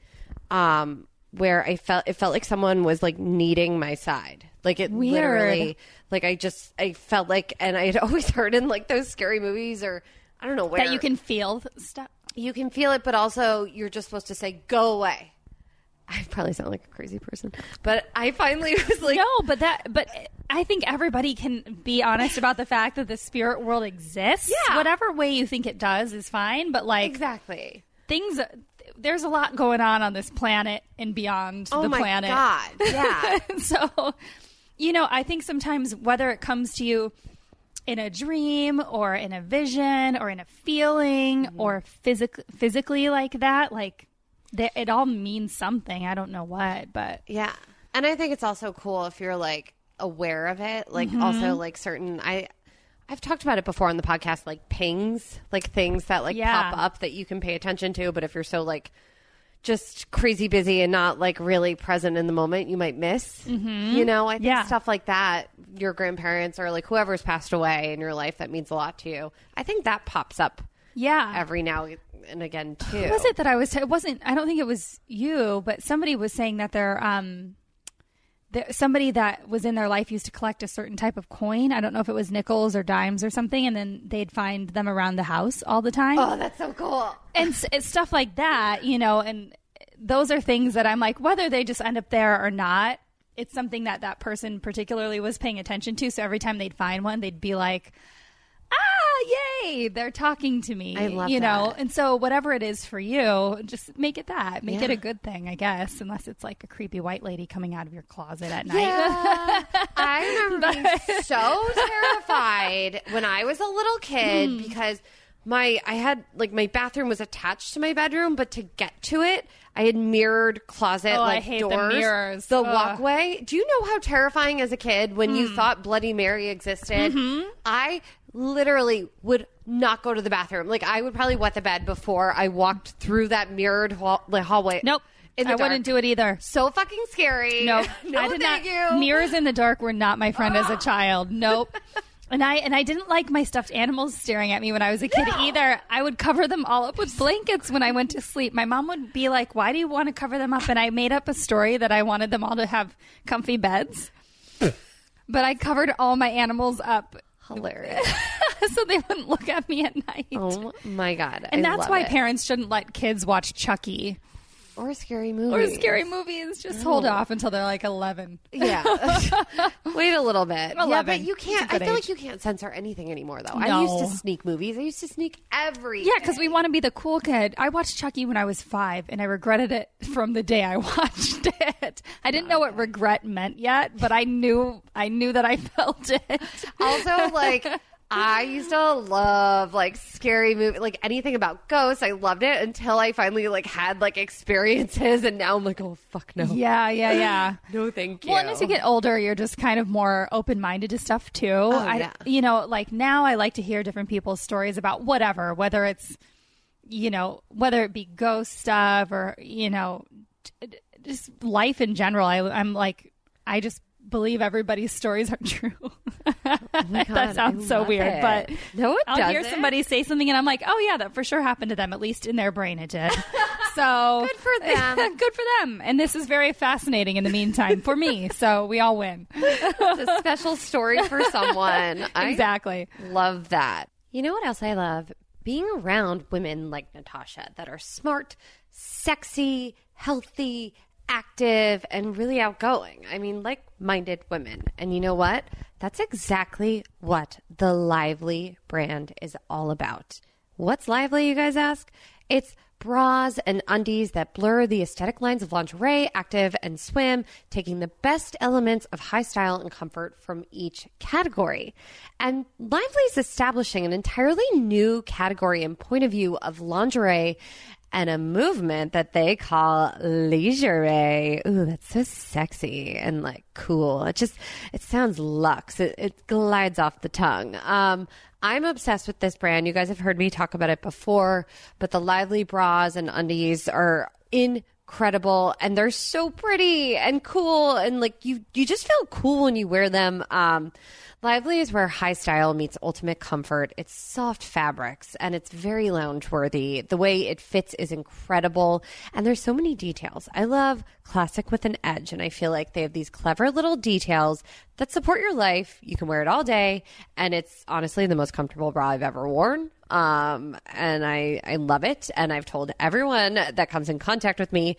Speaker 2: um where I felt it felt like someone was like kneading my side. Like it
Speaker 3: Weird.
Speaker 2: literally like I just I felt like and I had always heard in like those scary movies or I don't know where
Speaker 3: that you can feel stuff.
Speaker 2: you can feel it, but also you're just supposed to say "go away." I probably sound like a crazy person, but I finally was like,
Speaker 3: no, but that, but I think everybody can be honest about the fact that the spirit world exists.
Speaker 2: Yeah.
Speaker 3: Whatever way you think it does is fine, but like
Speaker 2: exactly.
Speaker 3: things, there's a lot going on on this planet and beyond
Speaker 2: Oh
Speaker 3: the
Speaker 2: my
Speaker 3: planet.
Speaker 2: god, yeah,
Speaker 3: so, you know, I think sometimes whether it comes to you in a dream or in a vision or in a feeling
Speaker 2: Mm-hmm.
Speaker 3: or physic- physically like that, like th- it all means something. I don't know what, but
Speaker 2: yeah. And I think it's also cool if you're like aware of it. Like
Speaker 3: Mm-hmm.
Speaker 2: also like certain I. I've talked about it before on the podcast, like pings, like things that like
Speaker 3: Yeah.
Speaker 2: pop up that you can pay attention to. But if you're so like just crazy busy and not like really present in the moment, you might miss. You know, I think
Speaker 3: Yeah.
Speaker 2: stuff like that, your grandparents or like whoever's passed away in your life that means a lot to you. I think that pops up
Speaker 3: yeah.
Speaker 2: every now and again too.
Speaker 3: Who was it that I was? T- it wasn't. I don't think it was you, but somebody was saying that they're um, there, somebody that was in their life used to collect a certain type of coin. I don't know if it was nickels or dimes or something, and then they'd find them around the house all the time.
Speaker 2: Oh, that's so cool.
Speaker 3: and s- stuff like that, you know, and those are things that I'm like, whether they just end up there or not, it's something that that person particularly was paying attention to. So every time they'd find one, they'd be like, yay, they're talking to me,
Speaker 2: I love
Speaker 3: you know.
Speaker 2: that.
Speaker 3: And so whatever it is for you, just make it that, make it a good thing, I guess, unless it's like a creepy white lady coming out of your closet at night.
Speaker 2: Yeah. I remember being so terrified when I was a little kid
Speaker 3: Hmm.
Speaker 2: because my I had like my bathroom was attached to my bedroom, but to get to it, I had mirrored closet
Speaker 3: Oh,
Speaker 2: like
Speaker 3: hate the
Speaker 2: doors,
Speaker 3: mirrors.
Speaker 2: the
Speaker 3: Ugh. Hmm.
Speaker 2: walkway. Do you know how terrifying as a kid when you thought Bloody Mary existed?
Speaker 3: Mm-hmm.
Speaker 2: I literally would not go to the bathroom. Like I would probably wet the bed before I walked through that mirrored hall- hallway.
Speaker 3: Nope. I wouldn't do it either.
Speaker 2: So fucking scary.
Speaker 3: Nope.
Speaker 2: no
Speaker 3: I did
Speaker 2: thank
Speaker 3: not.
Speaker 2: you.
Speaker 3: Mirrors in the dark were not my friend as a child. Nope. And I and I didn't like my stuffed animals staring at me when I was a kid either. I would cover them all up with blankets when I went to sleep. My mom would be like, "Why do you want to cover them up?" And I made up a story that I wanted them all to have comfy beds. but I covered all my animals up
Speaker 2: Hilarious.
Speaker 3: so they wouldn't look at me at night.
Speaker 2: Oh my god!
Speaker 3: and
Speaker 2: I
Speaker 3: that's why
Speaker 2: it.
Speaker 3: parents shouldn't let kids watch Chucky
Speaker 2: or scary movies
Speaker 3: or scary movies. Just hold mm. off until they're like eleven.
Speaker 2: Yeah, wait a little bit. 11. Yeah, but you can't.
Speaker 3: a
Speaker 2: I
Speaker 3: good
Speaker 2: feel
Speaker 3: age.
Speaker 2: like you can't censor anything anymore, though. I
Speaker 3: No.
Speaker 2: used to sneak movies. I used to sneak every.
Speaker 3: Yeah, because we want to be the cool kid. I watched Chucky when I was five, and I regretted it from the day I watched it. I didn't know what regret meant yet, but I knew I knew that I felt it.
Speaker 2: Also, like. I used to love like scary movie, like anything about ghosts. I loved it until I finally like had like experiences, and now I'm like, oh fuck no,
Speaker 3: yeah, yeah, yeah.
Speaker 2: no thank you.
Speaker 3: Well, and as you get older, you're just kind of more open minded to stuff too. Oh, I,
Speaker 2: yeah.
Speaker 3: You know, like now I like to hear different people's stories about whatever, whether it's, you know, whether it be ghost stuff or, you know, just life in general. I, I'm like, I just believe everybody's stories are true.
Speaker 2: Oh God,
Speaker 3: that sounds
Speaker 2: I
Speaker 3: so weird,
Speaker 2: it.
Speaker 3: but
Speaker 2: No, it
Speaker 3: I'll hear
Speaker 2: doesn't.
Speaker 3: somebody say something and I'm like, oh yeah, that for sure happened to them. At least in their brain, it did. So
Speaker 2: Good for them.
Speaker 3: good for them. And this is very fascinating in the meantime for me. So we all win.
Speaker 2: it's a special story for someone. I
Speaker 3: exactly.
Speaker 2: Love that. You know what else I love? Being around women like Natasha that are smart, sexy, healthy, active, and really outgoing. I mean, like minded women. And you know what? That's exactly what the Lively brand is all about. What's Lively, you guys ask? It's bras and undies that blur the aesthetic lines of lingerie, active, and swim, taking the best elements of high style and comfort from each category. And Lively is establishing an entirely new category and point of view of lingerie and a movement that they call lingerie. Ooh, that's so sexy and like cool. It just it sounds luxe. It, it glides off the tongue. Um, I'm obsessed with this brand. You guys have heard me talk about it before, but the lively bras and undies are incredible and they're so pretty and cool and like you you just feel cool when you wear them. Um, Lively is where high style meets ultimate comfort. It's soft fabrics and it's very lounge worthy. The way it fits is incredible and there's so many details. I love classic with an edge and I feel like they have these clever little details that support your life. You can wear it all day and it's honestly the most comfortable bra I've ever worn. Um, and I, I love it. And I've told everyone that comes in contact with me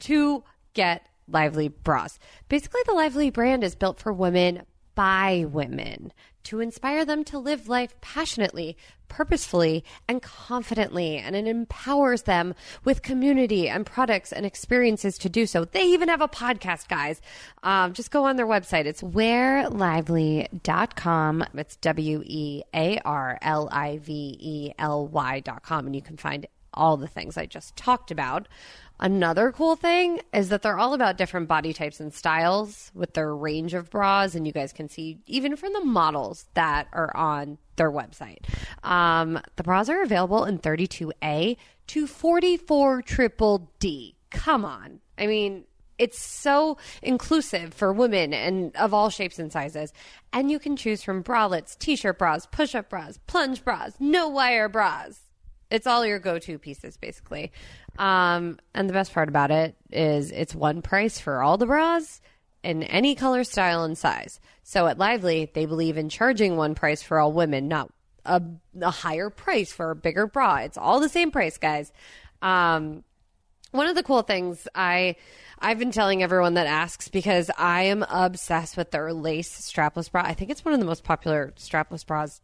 Speaker 2: to get Lively bras. Basically, the Lively brand is built for women by women to inspire them to live life passionately, purposefully, and confidently. And it empowers them with community and products and experiences to do so. They even have a podcast, guys. Um, just go on their website. It's wearlively.com. It's W E A R L I V E L Y.com. And you can find all the things I just talked about. Another cool thing is that they're all about different body types and styles with their range of bras, and you guys can see even from the models that are on their website. Um, the bras are available in 32A to 44 triple D. Come on. I mean, it's so inclusive for women and of all shapes and sizes. And you can choose from bralettes, t shirt bras, push up bras, plunge bras, no wire bras. It's all your go to pieces, basically. Um, and the best part about it is it's one price for all the bras in any color, style, and size. So at Lively, they believe in charging one price for all women, not a, a higher price for a bigger bra. It's all the same price, guys. Um, one of the cool things I I've been telling everyone that asks because I am obsessed with their lace strapless bra. I think it's one of the most popular strapless bras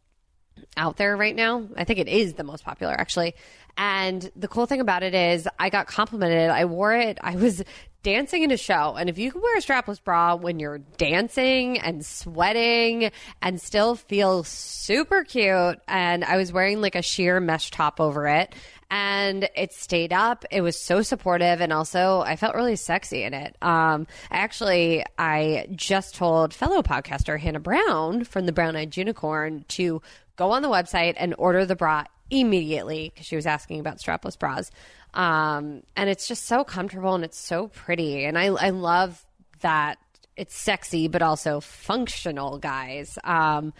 Speaker 2: out there right now. I think it is the most popular actually. And the cool thing about it is I got complimented. I wore it. I was dancing in a show. And if you can wear a strapless bra when you're dancing and sweating and still feel super cute, and I was wearing like a sheer mesh top over it and it stayed up. It was so supportive, and also I felt really sexy in it. Um, actually, I just told fellow podcaster Hannah Brown from the Brown Eyed Unicorn to go on the website and order the bra immediately because she was asking about strapless bras. Um, and it's just so comfortable and it's so pretty. And I, I love that it's sexy, but also functional, guys. Um,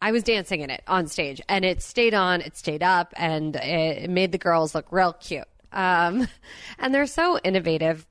Speaker 2: I was dancing in it on stage and it stayed on, it stayed up, and it made the girls look real cute. Um, and they're so innovative.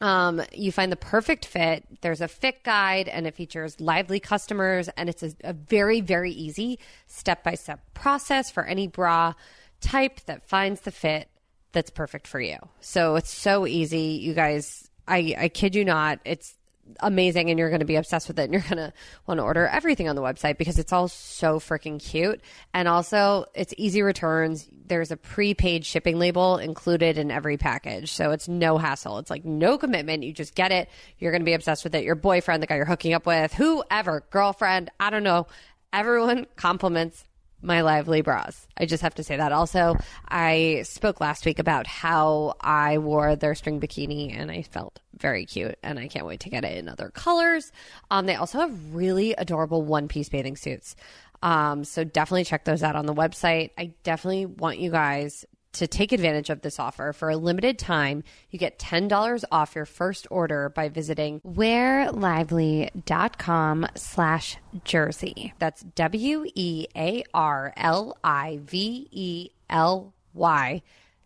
Speaker 2: Um, you find the perfect fit. There's a fit guide and it features lively customers, and it's a, a very, very easy step by step process for any bra type that finds the fit that's perfect for you. So it's so easy. You guys, I, I kid you not, it's amazing and you're going to be obsessed with it and you're going to want to order everything on the website because it's all so freaking cute. And also, it's easy returns. There's a prepaid shipping label included in every package. So it's no hassle. It's like no commitment. You just get it. You're going to be obsessed with it. Your boyfriend, the guy you're hooking up with, whoever, girlfriend, I don't know. Everyone compliments my lively bras. I just have to say that. Also, I spoke last week about how I wore their string bikini and I felt very cute and I can't wait to get it in other colors. Um, they also have really adorable one piece bathing suits. Um, so definitely check those out on the website. I definitely want you guys to take advantage of this offer for a limited time, you get $10 off your first order by visiting wearlively.com slash jersey. That's W-E-A-R-L-I-V-E-L-Y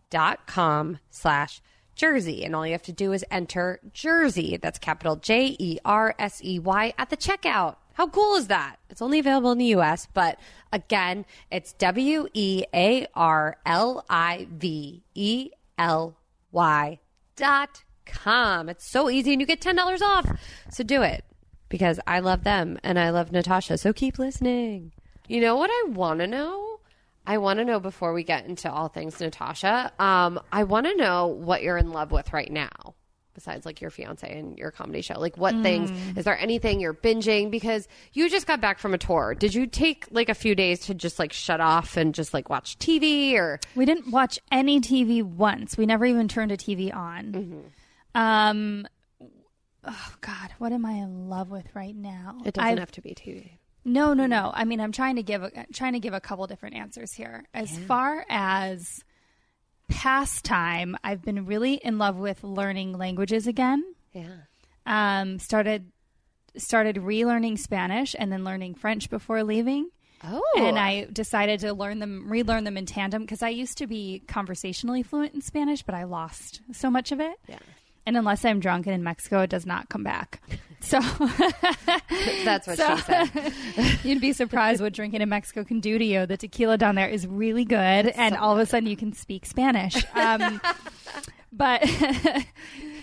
Speaker 2: dot com slash jersey. And all you have to do is enter jersey. That's capital J-E-R-S-E-Y at the checkout. How cool is that? It's only available in the US, but again, it's W E A R L I V E L Y dot com. It's so easy and you get $10 off. So do it because I love them and I love Natasha. So keep listening. You know what I want to know? I want to know before we get into all things Natasha. Um, I want to know what you're in love with right now, besides like your fiance and your comedy show. Like, what things is there anything you're binging? Because you just got back from a tour. Did you take like a few days to just like shut off and just like watch TV or?
Speaker 3: We didn't watch any TV once. We never even turned a TV on. Um, oh God, what am I in love with right now?
Speaker 2: It doesn't
Speaker 3: I've-
Speaker 2: have to be TV.
Speaker 3: No, no, no. I mean, I'm trying to give a, trying to give a couple different answers here. As far as pastime, I've been really in love with learning languages again.
Speaker 2: Yeah.
Speaker 3: Um, started started relearning Spanish and then learning French before leaving.
Speaker 2: Oh,
Speaker 3: And I decided to learn them, relearn them in tandem because I used to be conversationally fluent in Spanish, but I lost so much of it.
Speaker 2: Yeah.
Speaker 3: And unless I'm drunk and in Mexico, it does not come back. So
Speaker 2: that's what
Speaker 3: So-
Speaker 2: she said.
Speaker 3: you'd be surprised what drinking in Mexico can do to you. The tequila down there is really good, and all of a sudden you can speak Spanish. Um, but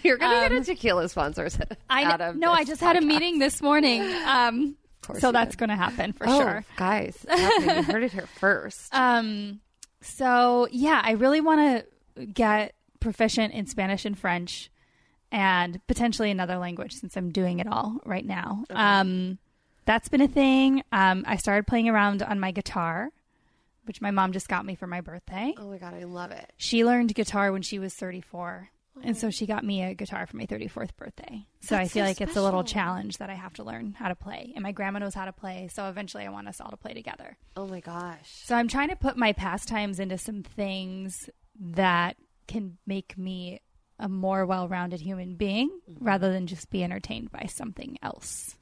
Speaker 2: You're gonna get a
Speaker 3: Um,
Speaker 2: tequila sponsor.
Speaker 3: I
Speaker 2: out of
Speaker 3: no, I just had a meeting this morning. Um,
Speaker 2: course
Speaker 3: so that's
Speaker 2: did.
Speaker 3: to happen for
Speaker 2: oh,
Speaker 3: sure.
Speaker 2: guys. you heard it here first.
Speaker 3: Um, so yeah, I really want to get proficient in Spanish and French, and potentially another language since I'm doing it all right now. Um, that's been a thing. Um, I started playing around on my guitar, which my mom just got me for my birthday.
Speaker 2: oh my god, I love it.
Speaker 3: She learned guitar when she was 34. And so she got me a guitar for my 34th birthday. So I feel
Speaker 2: so
Speaker 3: like it's a little challenge that I have to learn how to play. And my grandma knows how to play. So eventually I want us all to play together.
Speaker 2: Oh my gosh.
Speaker 3: So I'm trying to put my pastimes into some things that can make me a more well-rounded human being
Speaker 2: Mm-hmm.
Speaker 3: rather than just be entertained by something else.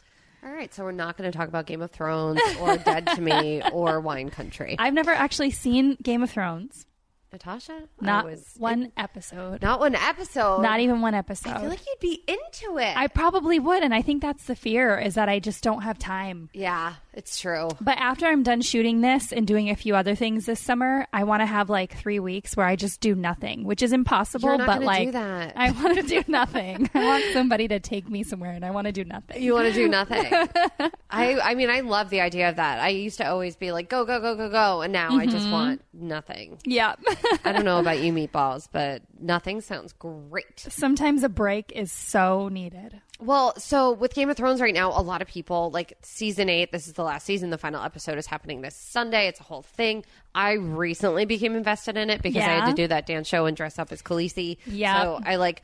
Speaker 2: All right, so we're not going to talk about Game of Thrones or Dead to Me or Wine Country.
Speaker 3: I've never actually seen Game of Thrones.
Speaker 2: Natasha,
Speaker 3: Not
Speaker 2: was
Speaker 3: one episode.
Speaker 2: not one episode.
Speaker 3: Not even one episode.
Speaker 2: I feel like you'd be into it.
Speaker 3: I probably would, and I think that's the fear is that I just don't have time.
Speaker 2: yeah, it's true.
Speaker 3: But after I'm done shooting this and doing a few other things this summer, I want to have like three weeks where I just do nothing, which is impossible. But like,
Speaker 2: do that.
Speaker 3: I want to do nothing. I want somebody to take me somewhere, and I want to do nothing.
Speaker 2: You want to do nothing. I I mean, I love the idea of that. I used to always be like, go, go, go, go, go. And now I
Speaker 3: Mm-hmm.
Speaker 2: just want nothing.
Speaker 3: yeah.
Speaker 2: I don't know about you, meatballs, but nothing sounds great.
Speaker 3: Sometimes a break is so needed.
Speaker 2: Well, so with Game of Thrones right now, a lot of people like season eight. This is the last season. The final episode is happening this Sunday. It's a whole thing. I recently became invested in it because I had to do that dance show and dress up as Khaleesi.
Speaker 3: Yep.
Speaker 2: So I like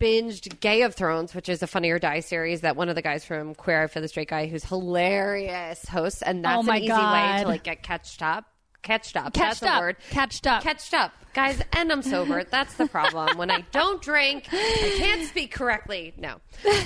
Speaker 2: binged Gay of Thrones, which is a Funny or Die series that one of the guys from Queer Eye for the Straight Guy, who's hilarious, hosts, and oh that's
Speaker 3: Oh
Speaker 2: an easy way to like get catched up. Catched up.
Speaker 3: Catched
Speaker 2: that's
Speaker 3: up.
Speaker 2: word.
Speaker 3: Catched up.
Speaker 2: Catched up, guys. And I'm sober. That's the problem. When I don't drink, I can't speak correctly. No.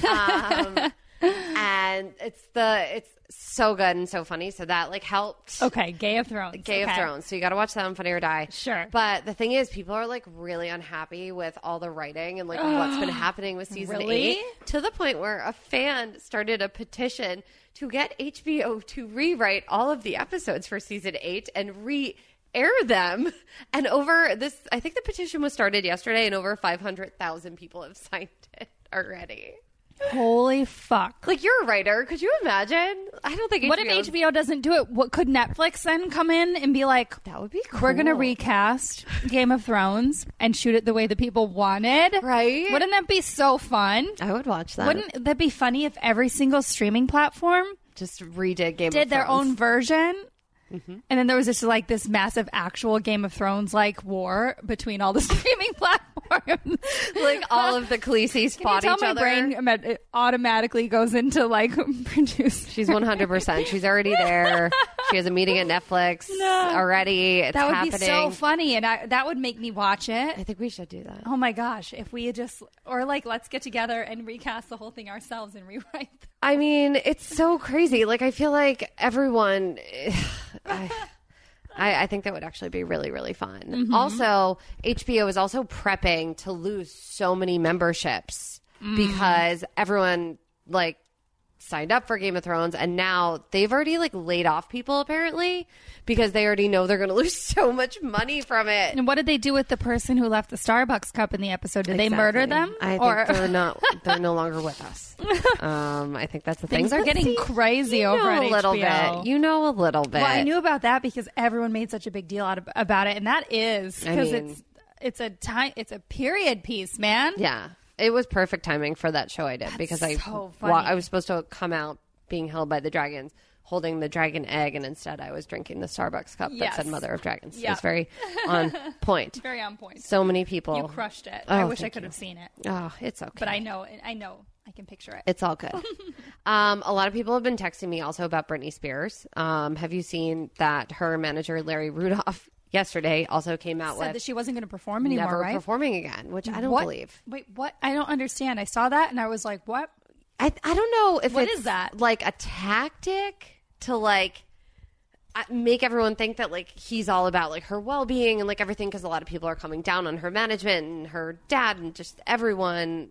Speaker 2: Um, and it's the it's so good and so funny. So that like helped.
Speaker 3: Okay, Gay of Thrones.
Speaker 2: Gay of
Speaker 3: Okay.
Speaker 2: Thrones. So you got to watch that on Funny or Die.
Speaker 3: Sure.
Speaker 2: But the thing is, people are like really unhappy with all the writing and like what's been happening with season
Speaker 3: Really?
Speaker 2: eight to the point where a fan started a petition to get HBO to rewrite all of the episodes for season eight and re air them. And over this, I think the petition was started yesterday and over 500,000 people have signed it already.
Speaker 3: Holy fuck.
Speaker 2: Like, you're a writer. Could you imagine? I don't think
Speaker 3: What if HBO doesn't do it? What could Netflix then come in and be like,
Speaker 2: That would be cool.
Speaker 3: we're going to recast Game of Thrones and shoot it the way the people wanted?
Speaker 2: Right?
Speaker 3: Wouldn't that be so fun?
Speaker 2: I would watch that.
Speaker 3: Wouldn't that be funny if every single streaming platform
Speaker 2: just redid Game of Thrones did their
Speaker 3: own version?
Speaker 2: Mm-hmm.
Speaker 3: And then there was just like this massive actual Game of Thrones like war between all the streaming platforms.
Speaker 2: like all of the Khaleesi's
Speaker 3: Can you
Speaker 2: fought
Speaker 3: tell
Speaker 2: each
Speaker 3: my
Speaker 2: other.
Speaker 3: brain automatically goes into like produce?
Speaker 2: She's one hundred percent. She's already there. She has a meeting at Netflix already. It's
Speaker 3: That would
Speaker 2: happening.
Speaker 3: be so funny, and I, that would make me watch it.
Speaker 2: I think we should do that.
Speaker 3: Oh my gosh! If we just, or like, let's get together and recast the whole thing ourselves and rewrite.
Speaker 2: I mean, it's so crazy. Like I feel like everyone. I, I, I think that would actually be really, really fun.
Speaker 3: Mm-hmm.
Speaker 2: Also, HBO is also prepping to lose so many memberships
Speaker 3: Mm.
Speaker 2: because everyone like signed up for Game of Thrones and now they've already like laid off people apparently because they already know they're going to lose so much money from it.
Speaker 3: And what did they do with the person who left the Starbucks cup in the episode? Did they murder them?
Speaker 2: I think
Speaker 3: or
Speaker 2: they're not. They're no longer with us. Um, I think that's the
Speaker 3: things
Speaker 2: thing.
Speaker 3: are getting crazy
Speaker 2: you
Speaker 3: over
Speaker 2: a little
Speaker 3: HBO.
Speaker 2: bit. You know a little bit.
Speaker 3: Well, I knew about that because everyone made such a big deal out of, about it, and that is
Speaker 2: I
Speaker 3: because
Speaker 2: mean-
Speaker 3: it's it's a time it's a period piece, man.
Speaker 2: Yeah, it was perfect timing for that show I did because I
Speaker 3: so
Speaker 2: wa- I was supposed to come out being held by the dragons, holding the dragon egg, and instead I was drinking the Starbucks cup
Speaker 3: Yes.
Speaker 2: that said "Mother of Dragons." It was very on point.
Speaker 3: Very on point.
Speaker 2: So many people.
Speaker 3: You crushed it.
Speaker 2: Oh,
Speaker 3: I wish I could
Speaker 2: you.
Speaker 3: have seen it,
Speaker 2: Oh, it's okay.
Speaker 3: but I know I know I can picture it.
Speaker 2: It's all good. um, a lot of people have been texting me also about Britney Spears. Um, have you seen that her manager Larry Rudolph yesterday also came out
Speaker 3: Said
Speaker 2: with
Speaker 3: that she wasn't going to perform anymore,
Speaker 2: never
Speaker 3: right?
Speaker 2: performing again, which I don't
Speaker 3: What?
Speaker 2: believe.
Speaker 3: Wait, what? I don't understand. I saw that and I was like, what?
Speaker 2: I I don't know if
Speaker 3: What
Speaker 2: it's
Speaker 3: is that?
Speaker 2: like a tactic to like make everyone think that like he's all about like her well-being and like everything because a lot of people are coming down on her management and her dad and just everyone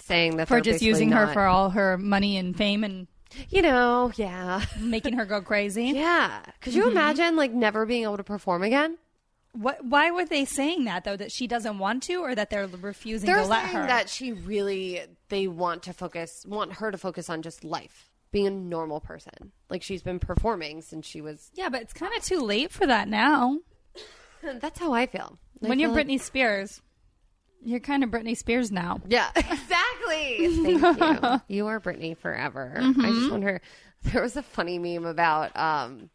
Speaker 2: saying that
Speaker 3: For just using her for all her money and fame and
Speaker 2: you know yeah
Speaker 3: making her go crazy.
Speaker 2: yeah could
Speaker 3: Mm-hmm.
Speaker 2: you imagine like never being able to perform again
Speaker 3: What? Why were they saying that though? That she doesn't want to, or that they're refusing
Speaker 2: they're
Speaker 3: to let
Speaker 2: saying
Speaker 3: her?
Speaker 2: that she really they want to focus want her to focus on just life being a normal person like she's been performing since she was
Speaker 3: yeah, but it's kind of too late for that now.
Speaker 2: that's how i feel I
Speaker 3: when you're
Speaker 2: like-
Speaker 3: Britney Spears, you're kind of Britney Spears now.
Speaker 2: Yeah, exactly. Thank you. You are Britney forever. I just wonder. There was a funny meme about um,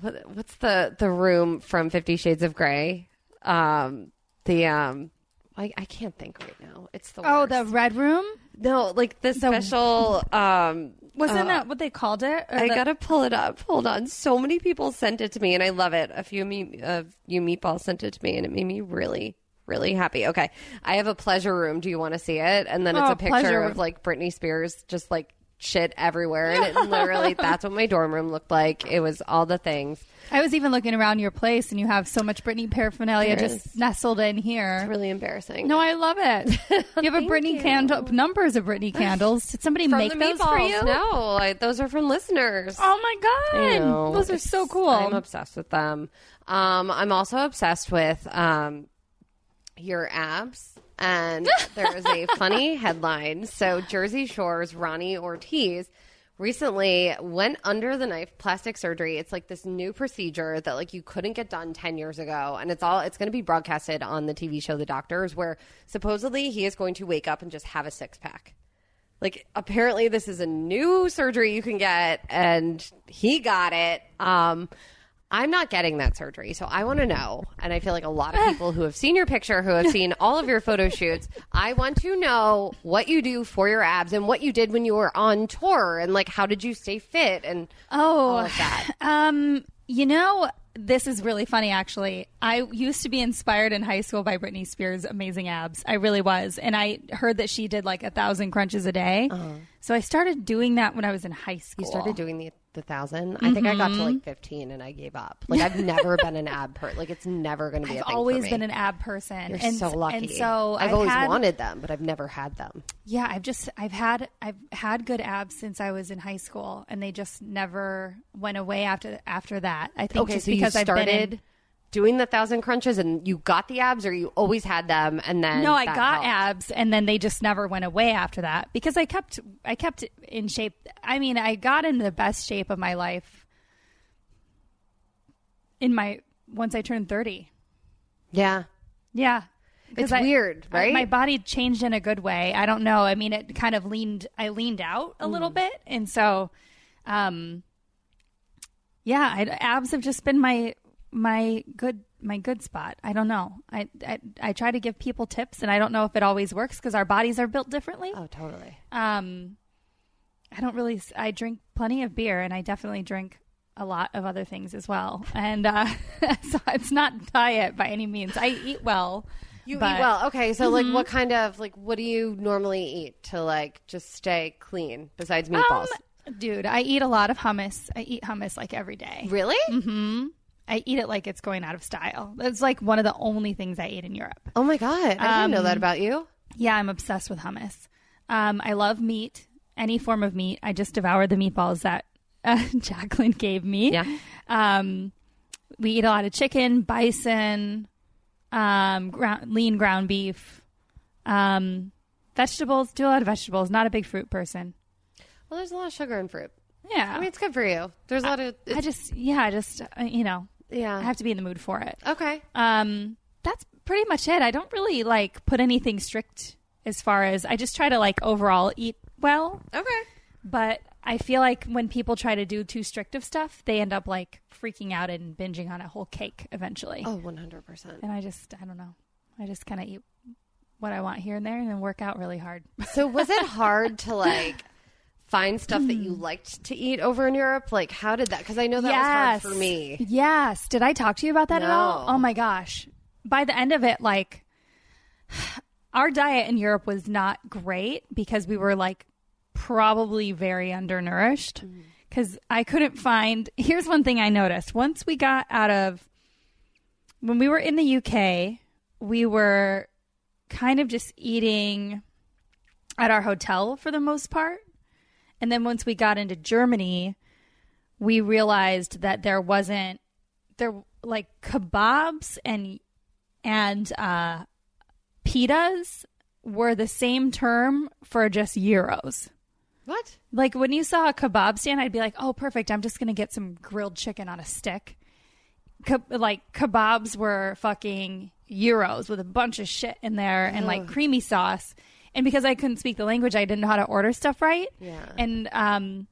Speaker 2: what what's the the room from Fifty Shades of Grey? Um, the um, I, I can't think right now. It's the
Speaker 3: Oh,
Speaker 2: worst.
Speaker 3: the Red Room
Speaker 2: no, like the special. Um,
Speaker 3: wasn't
Speaker 2: uh,
Speaker 3: that what they called it?
Speaker 2: I
Speaker 3: the-
Speaker 2: gotta pull it up. Hold on. So many people sent it to me, and I love it. A few me, of you meatballs sent it to me, and it made me really, really happy. Okay, I have a pleasure room. Do you want to see it? And then it's
Speaker 3: Oh,
Speaker 2: a picture of like Britney Spears, just like shit everywhere, and it literally that's what my dorm room looked like. It was all the things.
Speaker 3: I was even looking around your place, and you have so much Britney paraphernalia just nestled in here.
Speaker 2: Really embarrassing.
Speaker 3: No, I love it. You have a Britney candle, numbers of Britney candles. Did somebody
Speaker 2: from
Speaker 3: make those for you?
Speaker 2: No, I, those are from listeners.
Speaker 3: Oh my god, those are
Speaker 2: It's-
Speaker 3: so cool.
Speaker 2: I'm obsessed with them. Um, I'm also obsessed with um, your abs. And there is a funny headline. So, Jersey Shore's Ronnie Ortiz recently went under the knife plastic surgery. It's like this new procedure that like you couldn't get done 10 years ago and it's all it's going to be broadcasted on the TV show The Doctors where supposedly he is going to wake up and just have a six pack. Like apparently this is a new surgery you can get and he got it. Um I'm not getting that surgery. So I want to know and I feel like a lot of people who have seen your picture who have seen all of your photo shoots, I want to know what you do for your abs and what you did when you were on tour and like how did you stay fit and
Speaker 3: Oh,
Speaker 2: all of that.
Speaker 3: Um, you know, this is really funny actually. I used to be inspired in high school by Britney Spears' amazing abs. I really was. And I heard that she did like a thousand crunches a day. So I started doing that when I was in high school.
Speaker 2: Uh-huh. You started doing the the 1000. I think I got to like mm-hmm. 15 and I gave up. Like I've never been an ab per like it's never going to be
Speaker 3: I've
Speaker 2: a thing
Speaker 3: always
Speaker 2: for me.
Speaker 3: been an ab person.
Speaker 2: You're
Speaker 3: and
Speaker 2: so lucky.
Speaker 3: And so
Speaker 2: I've,
Speaker 3: I've
Speaker 2: always
Speaker 3: had,
Speaker 2: wanted them, but I've never had them.
Speaker 3: Yeah, I've just I've had I've had good abs since I was in high school, and they just never went away after after that. I think
Speaker 2: Okay,
Speaker 3: just
Speaker 2: so
Speaker 3: because
Speaker 2: you
Speaker 3: I've been
Speaker 2: started
Speaker 3: in,
Speaker 2: doing the thousand crunches and you got the abs, or you always had them, and then
Speaker 3: no, I got
Speaker 2: helped?
Speaker 3: abs, and then they just never went away after that because I kept I kept in shape. I mean, I got in the best shape of my life in my once I turned thirty.
Speaker 2: Yeah,
Speaker 3: yeah
Speaker 2: It's
Speaker 3: I-
Speaker 2: weird,
Speaker 3: I-
Speaker 2: right?
Speaker 3: my body changed in a good way. I don't know. I mean, it kind of leaned. I leaned out a
Speaker 2: Mm.
Speaker 3: little bit, and so, um, yeah, I, abs have just been my my good my good spot. I don't know. I, I I try to give people tips, and I don't know if it always works because our bodies are built differently.
Speaker 2: oh totally.
Speaker 3: Um, I don't really. I drink plenty of beer, and I definitely drink a lot of other things as well. And uh, so it's not diet by any means. I eat well.
Speaker 2: You
Speaker 3: but-
Speaker 2: eat well, okay. So
Speaker 3: Mm-hmm.
Speaker 2: like, what kind of like what do you normally eat to like just stay clean besides meatballs?
Speaker 3: Um, dude, I eat a lot of hummus. I eat hummus like every day.
Speaker 2: really?
Speaker 3: Mm-hmm. I eat it like it's going out of style. That's like one of the only things I eat in Europe.
Speaker 2: Oh my god, I didn't know
Speaker 3: Um,
Speaker 2: that about you.
Speaker 3: Yeah, I'm obsessed with hummus. Um, I love meat. any form of meat. I just devoured the meatballs that uh, Jaclyn gave me.
Speaker 2: Yeah.
Speaker 3: Um, we eat a lot of chicken, bison, um, ground, lean ground beef, um, vegetables. Do a lot of vegetables. Not a big fruit person.
Speaker 2: Well, there's a lot of sugar in fruit.
Speaker 3: Yeah.
Speaker 2: I mean, it's good for you. There's a lot of.
Speaker 3: I just, yeah, I just, uh, you know,
Speaker 2: yeah.
Speaker 3: I have to be in the mood for it.
Speaker 2: okay.
Speaker 3: Um, that's pretty much it. I don't really like put anything strict as far as I just try to like overall eat well.
Speaker 2: Okay.
Speaker 3: But I feel like when people try to do too strict of stuff, they end up like freaking out and binging on a whole cake eventually.
Speaker 2: Oh, 100%.
Speaker 3: And I just, I don't know. I just kind of eat what I want here and there and then work out really hard.
Speaker 2: So was it hard to like find stuff that you hmm. liked to eat over in Europe? Like, how did that? Because I know that was hard for me.
Speaker 3: Yes. Did I talk to you about that at all? Oh my gosh. By the end of it, like, our diet in Europe was not great because we were like probably very undernourished.
Speaker 2: Mm.
Speaker 3: Because I couldn't find. Here's one thing I noticed. Once we got out of. When we were in the UK, we were kind of just eating at our hotel for the most part. And then once we got into Germany, we realized that there wasn't there like kebabs and and uh pitas were the same term for just euros.
Speaker 2: What?
Speaker 3: Like when you saw a kebab stand, I'd be like, "Oh, perfect! I'm just gonna get some grilled chicken on a stick." Ke- like kebabs were fucking euros with a bunch of shit in there and like creamy sauce. And because I couldn't speak the language, I didn't know how to order stuff right.
Speaker 2: Yeah.
Speaker 3: And um,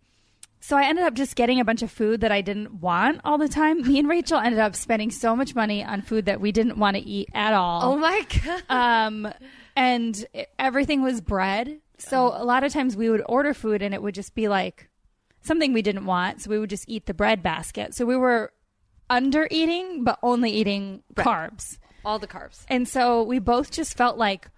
Speaker 3: so I ended up just getting a bunch of food that I didn't want all the time. Me and Rachel ended up spending so much money on food that we didn't want to eat at all
Speaker 2: Oh my God.
Speaker 3: um, and it- everything was bread. So a lot of times we would order food and it would just be like something we didn't want. So we would just eat the bread basket. So we were under eating, but only eating carbs.
Speaker 2: All the carbs.
Speaker 3: And so we both just felt like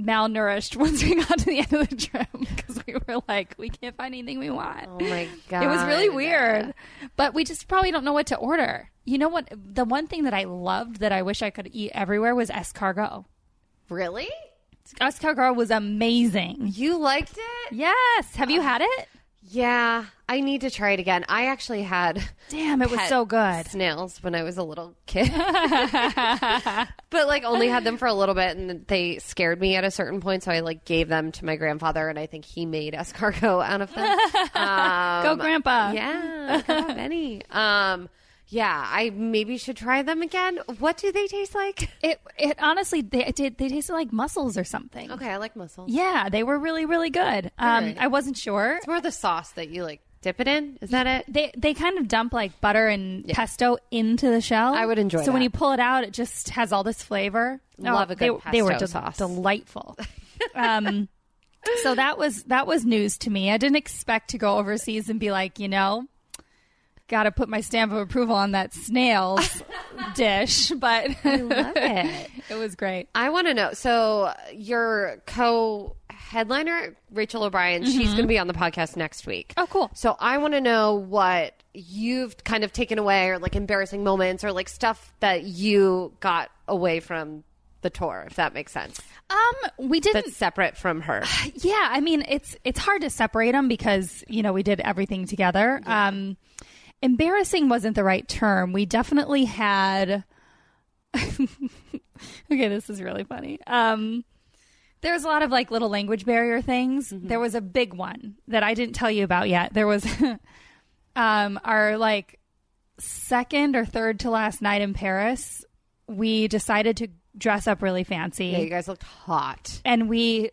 Speaker 3: malnourished once we got to the end of the trip because we were like, we can't find anything we want.
Speaker 2: Oh my God.
Speaker 3: It was really weird, but we just probably don't know what to order. You know what? The one thing that I loved that I wish I could eat everywhere was escargot.
Speaker 2: Really?
Speaker 3: Escargot was amazing.
Speaker 2: You liked it?
Speaker 3: Yes. Have you had it?
Speaker 2: Yeah. I need to try it again. I actually had
Speaker 3: Damn, it was so good.
Speaker 2: snails when I was a little kid. but like only had them for a little bit and they scared me at a certain point. So I like gave them to my grandfather and I think he made escargot out of them. Um,
Speaker 3: Go, Grandpa.
Speaker 2: Yeah. Benny. Um, yeah, I maybe should try them again. What do they taste like?
Speaker 3: It it honestly they it did they tasted like mussels or something.
Speaker 2: Okay, I like mussels.
Speaker 3: Yeah, they were really really good. Um,
Speaker 2: Alright.
Speaker 3: I wasn't sure.
Speaker 2: It's more the sauce that you like dip it in. Is that it?
Speaker 3: They they kind of dump like butter and pesto into the shell.
Speaker 2: I would enjoy
Speaker 3: So when you pull it out, it just has all this flavor.
Speaker 2: Love a
Speaker 3: they,
Speaker 2: good
Speaker 3: they were
Speaker 2: pesto
Speaker 3: de-
Speaker 2: sauce.
Speaker 3: delightful. um, so that was that was news to me. I didn't expect to go overseas and be like, you know, got to put my stamp of approval on that snails dish, but
Speaker 2: I love it.
Speaker 3: it was great.
Speaker 2: I want to know. So your co-headliner Rachel O'Brien, she's going to be on the podcast next week.
Speaker 3: Oh, cool.
Speaker 2: So I want to know what you've kind of taken away, or like embarrassing moments, or like stuff that you got away from the tour, if that makes sense.
Speaker 3: Um, we didn't.
Speaker 2: That's separate from her.
Speaker 3: yeah, I mean, it's it's hard to separate them because you know we did everything together. Um, embarrassing wasn't the right term. We definitely had. okay, this is really funny. Um, there was a lot of like little language barrier things. There was a big one that I didn't tell you about yet. There was um, our like second or third to last night in Paris. We decided to dress up really fancy
Speaker 2: Yeah, you guys looked hot.
Speaker 3: and we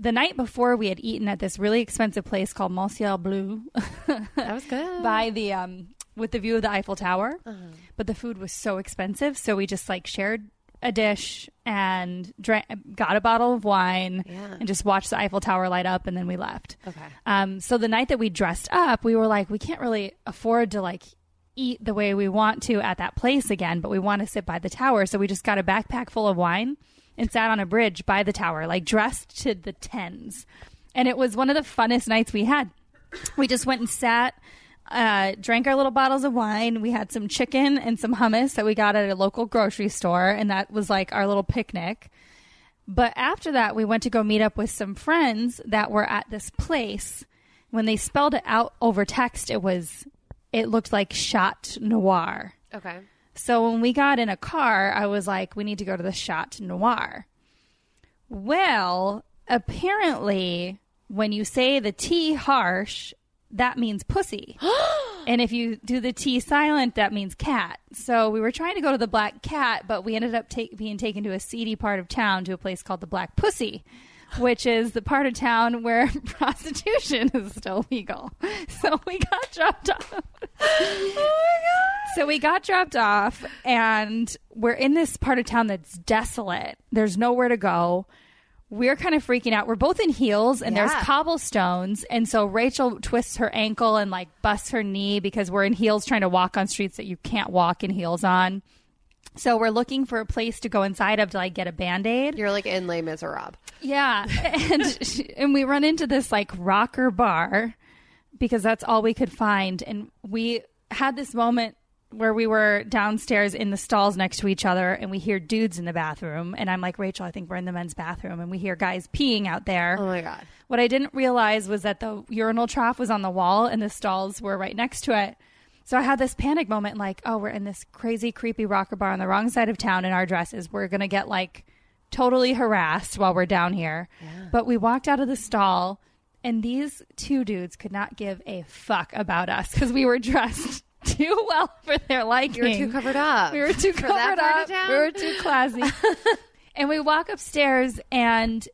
Speaker 3: the night before we had eaten at this really expensive place called Monsieur Bleu
Speaker 2: That was good.
Speaker 3: by the um with the view of the Eiffel Tower.
Speaker 2: Uh-huh.
Speaker 3: But the food was so expensive, so we just like shared a dish and drank, got a bottle of wine
Speaker 2: Yeah.
Speaker 3: and just watched the Eiffel Tower light up and then we left.
Speaker 2: Okay.
Speaker 3: Um, so the night that we dressed up, we were like, we can't really afford to like eat the way we want to at that place again, but we want to sit by the tower. So we just got a backpack full of wine and sat on a bridge by the tower, like dressed to the tens. And it was one of the funnest nights we had. We just went and sat, uh, drank our little bottles of wine. We had some chicken and some hummus that we got at a local grocery store, and that was like our little picnic But after that, we went to go meet up with some friends that were at this place. When they spelled it out over text, it was, it looked like Chat Noir.
Speaker 2: Okay.
Speaker 3: So when we got in a car, I was like, we need to go to the Chat Noir. Well, apparently, when you say the T harsh, that means pussy. and if you do the T silent, that means cat. So we were trying to go to the Black Cat, but we ended up ta- being taken to a seedy part of town to a place called the Black Pussy. Which is the part of town where prostitution is still legal. So we got dropped off. Oh my god. so we got dropped off, and we're in this part of town that's desolate. There's nowhere to go. We're kind of freaking out. We're both in heels, and there's cobblestones. And so Rachel twists her ankle and like busts her knee because we're in heels trying to walk on streets that you can't walk in heels on. So we're looking for a place to go inside of to like get a band aid.
Speaker 2: You're like in Les Miserables.
Speaker 3: Yeah, and and we run into this like rocker bar because that's all we could find, and we had this moment where we were downstairs in the stalls next to each other, and we hear dudes in the bathroom, and I'm like Rachel, I think we're in the men's bathroom, and we hear guys peeing out there.
Speaker 2: Oh my god.
Speaker 3: What I didn't realize was that the urinal trough was on the wall, and the stalls were right next to it. So I had this panic moment, like, oh, we're in this crazy, creepy rocker bar on the wrong side of town in our dresses. We're gonna get like totally harassed while we're down here. But we walked out of the stall, and these two dudes could not give a fuck about us because we were dressed too well for their liking.
Speaker 2: You were too covered up.
Speaker 3: We were too covered up. We were too classy. and we walk upstairs, and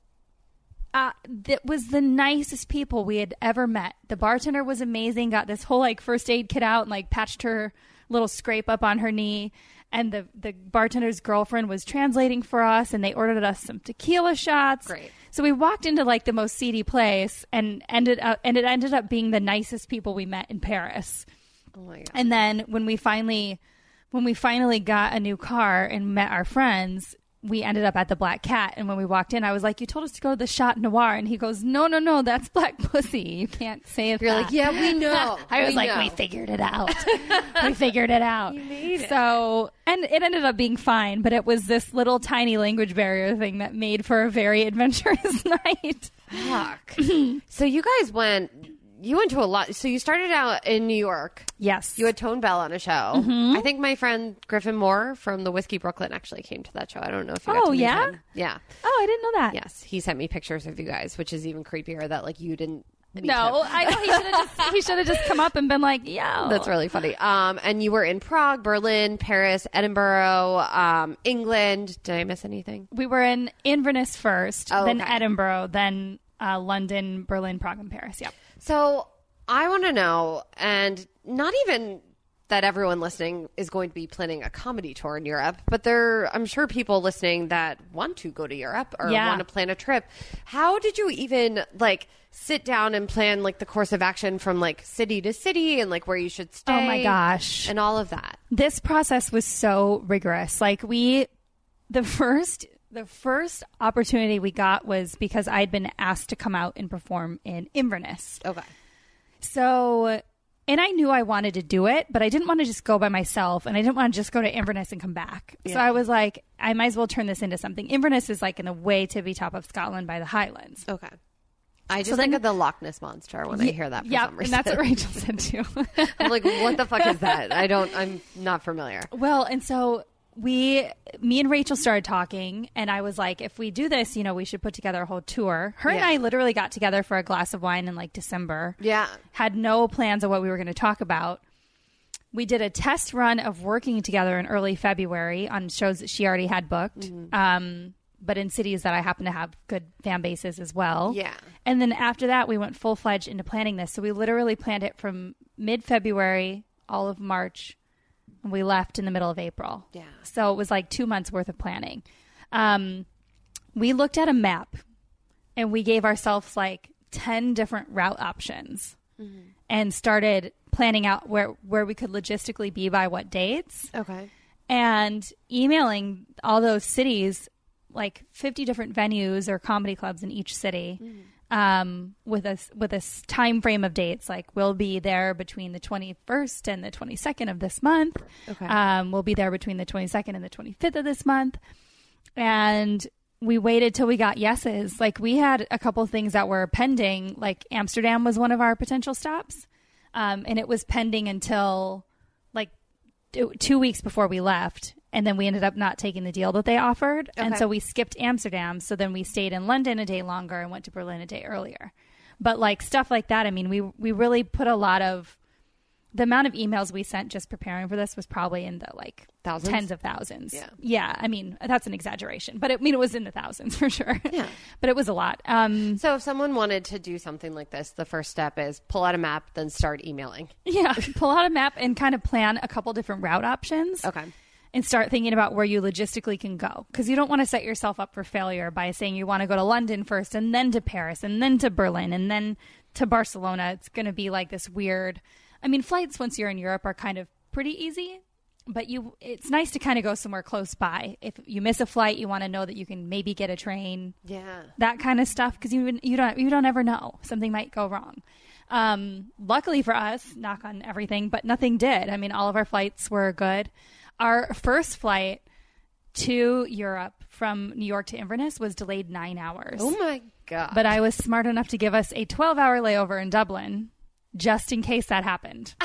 Speaker 3: uh, that was the nicest people we had ever met. The bartender was amazing. Got this whole like first aid kit out and like patched her little scrape up on her knee. And the the bartender's girlfriend was translating for us, and they ordered us some tequila shots.
Speaker 2: Great.
Speaker 3: So we walked into like the most seedy place, and ended up and it ended up being the nicest people we met in Paris.
Speaker 2: Oh my god.
Speaker 3: And then when we finally when we finally got a new car and met our friends, we ended up at the Black Cat. And when we walked in, I was like, "You told us to go to the Shot Noir," and he goes, "No, no, no, that's Black Pussy. You can't say it."
Speaker 2: You're like, yeah, we know.
Speaker 3: I was
Speaker 2: We
Speaker 3: like,
Speaker 2: know.
Speaker 3: "We figured it out. we figured it out."
Speaker 2: made it.
Speaker 3: So, and it ended up being fine, but it was this little tiny language barrier thing that made for a very adventurous night.
Speaker 2: Fuck. so you guys went. You went to a lot. So you started out in New York.
Speaker 3: Yes,
Speaker 2: You had Tone Bell on a show.
Speaker 3: Mm-hmm.
Speaker 2: I think my friend Griffin Moore from the Whiskey Brooklyn actually came to that show. I don't know if you got
Speaker 3: Oh, yeah?
Speaker 2: him. Yeah.
Speaker 3: Oh, I didn't know that.
Speaker 2: Yes. He sent me pictures of you guys, which is even creepier that like you didn't
Speaker 3: No,
Speaker 2: him.
Speaker 3: I know he should have just he should have just come up and been like, "Yeah,
Speaker 2: That's really funny. Um, and you were in Prague, Berlin, Paris, Edinburgh, um, England. Did I miss anything?
Speaker 3: we were in Inverness first,
Speaker 2: Oh,
Speaker 3: then
Speaker 2: okay.
Speaker 3: Edinburgh, then uh, London, Berlin, Prague, and Paris. Yep.
Speaker 2: So I want to know, and not even that everyone listening is going to be planning a comedy tour in Europe, but there, I'm sure people listening that want to go to Europe or
Speaker 3: Yeah.
Speaker 2: want to plan a trip. How did you even like sit down and plan like the course of action from like city to city and like where you should stay?
Speaker 3: Oh my gosh.
Speaker 2: and all of that.
Speaker 3: This process was so rigorous. Like we, the first. The first opportunity we got was because I'd been asked to come out and perform in Inverness.
Speaker 2: Okay.
Speaker 3: So, and I knew I wanted to do it, but I didn't want to just go by myself and I didn't want to just go to Inverness and come back. So I was like, I might as well turn this into something. Inverness is like in the way tippy top of Scotland by the Highlands.
Speaker 2: Okay. I just
Speaker 3: So
Speaker 2: think
Speaker 3: then-
Speaker 2: of the Loch Ness monster when I hear that for
Speaker 3: yeah, and that's what Rachel said too.
Speaker 2: I'm like, what the fuck is that? I don't. I'm not familiar.
Speaker 3: well, and so we, me and Rachel started talking, and I was like, if we do this, you know, we should put together a whole tour. Her and I literally got together for a glass of wine in like December.
Speaker 2: Yeah.
Speaker 3: had no plans of what we were going to talk about. We did a test run of working together in early February on shows that she already had booked,
Speaker 2: Mm-hmm.
Speaker 3: um, but in cities that I happen to have good fan bases as well.
Speaker 2: Yeah.
Speaker 3: And then after that, we went full fledged into planning this. So we literally planned it from mid February, all of March, and we left in the middle of April.
Speaker 2: Yeah.
Speaker 3: So it was like two months worth of planning. Um, we looked at a map and we gave ourselves like 10 different route options and started planning out where, where we could logistically be by what dates
Speaker 2: Okay.
Speaker 3: and emailing all those cities like 50 different venues or comedy clubs in each city um, with a with a time frame of dates like we'll be there between the 21st and the 22nd of this month
Speaker 2: Okay.
Speaker 3: um, we'll be there between the 22nd and the 25th of this month and we waited till we got yeses. Like we had a couple things that were pending. Like Amsterdam was one of our potential stops, um, and it was pending until like two weeks before we left. And then we ended up not taking the deal that they offered, and so we skipped Amsterdam. So then we stayed in London a day longer and went to Berlin a day earlier. But like stuff like that, I mean, we we really put a lot of the amount of emails we sent just preparing for this was probably in the like
Speaker 2: Thousands?
Speaker 3: tens of thousands.
Speaker 2: Yeah.
Speaker 3: yeah. I mean, that's an exaggeration, but it, I mean, it was in the thousands for sure.
Speaker 2: Yeah.
Speaker 3: but it was a lot. Um,
Speaker 2: So if someone wanted to do something like this, the first step is pull out a map, then start emailing.
Speaker 3: yeah, pull out a map and kind of plan a couple different route options.
Speaker 2: Okay.
Speaker 3: And start thinking about where you logistically can go because you don't want to set yourself up for failure by saying you want to go to London first and then to Paris and then to Berlin and then to Barcelona. It's going to be like this weird. I mean, flights once you're in Europe are kind of pretty easy, but you it's nice to kind of go somewhere close by. If you miss a flight, you want to know that you can maybe get a train
Speaker 2: Yeah.
Speaker 3: that kind of stuff because you you don't you don't ever know something might go wrong. Um, luckily for us, knock on everything, but nothing did. I mean, all of our flights were good. Our first flight to Europe from New York to Inverness was delayed nine hours.
Speaker 2: Oh my god.
Speaker 3: But I was smart enough to give us a 12 hour layover in Dublin just in case that happened.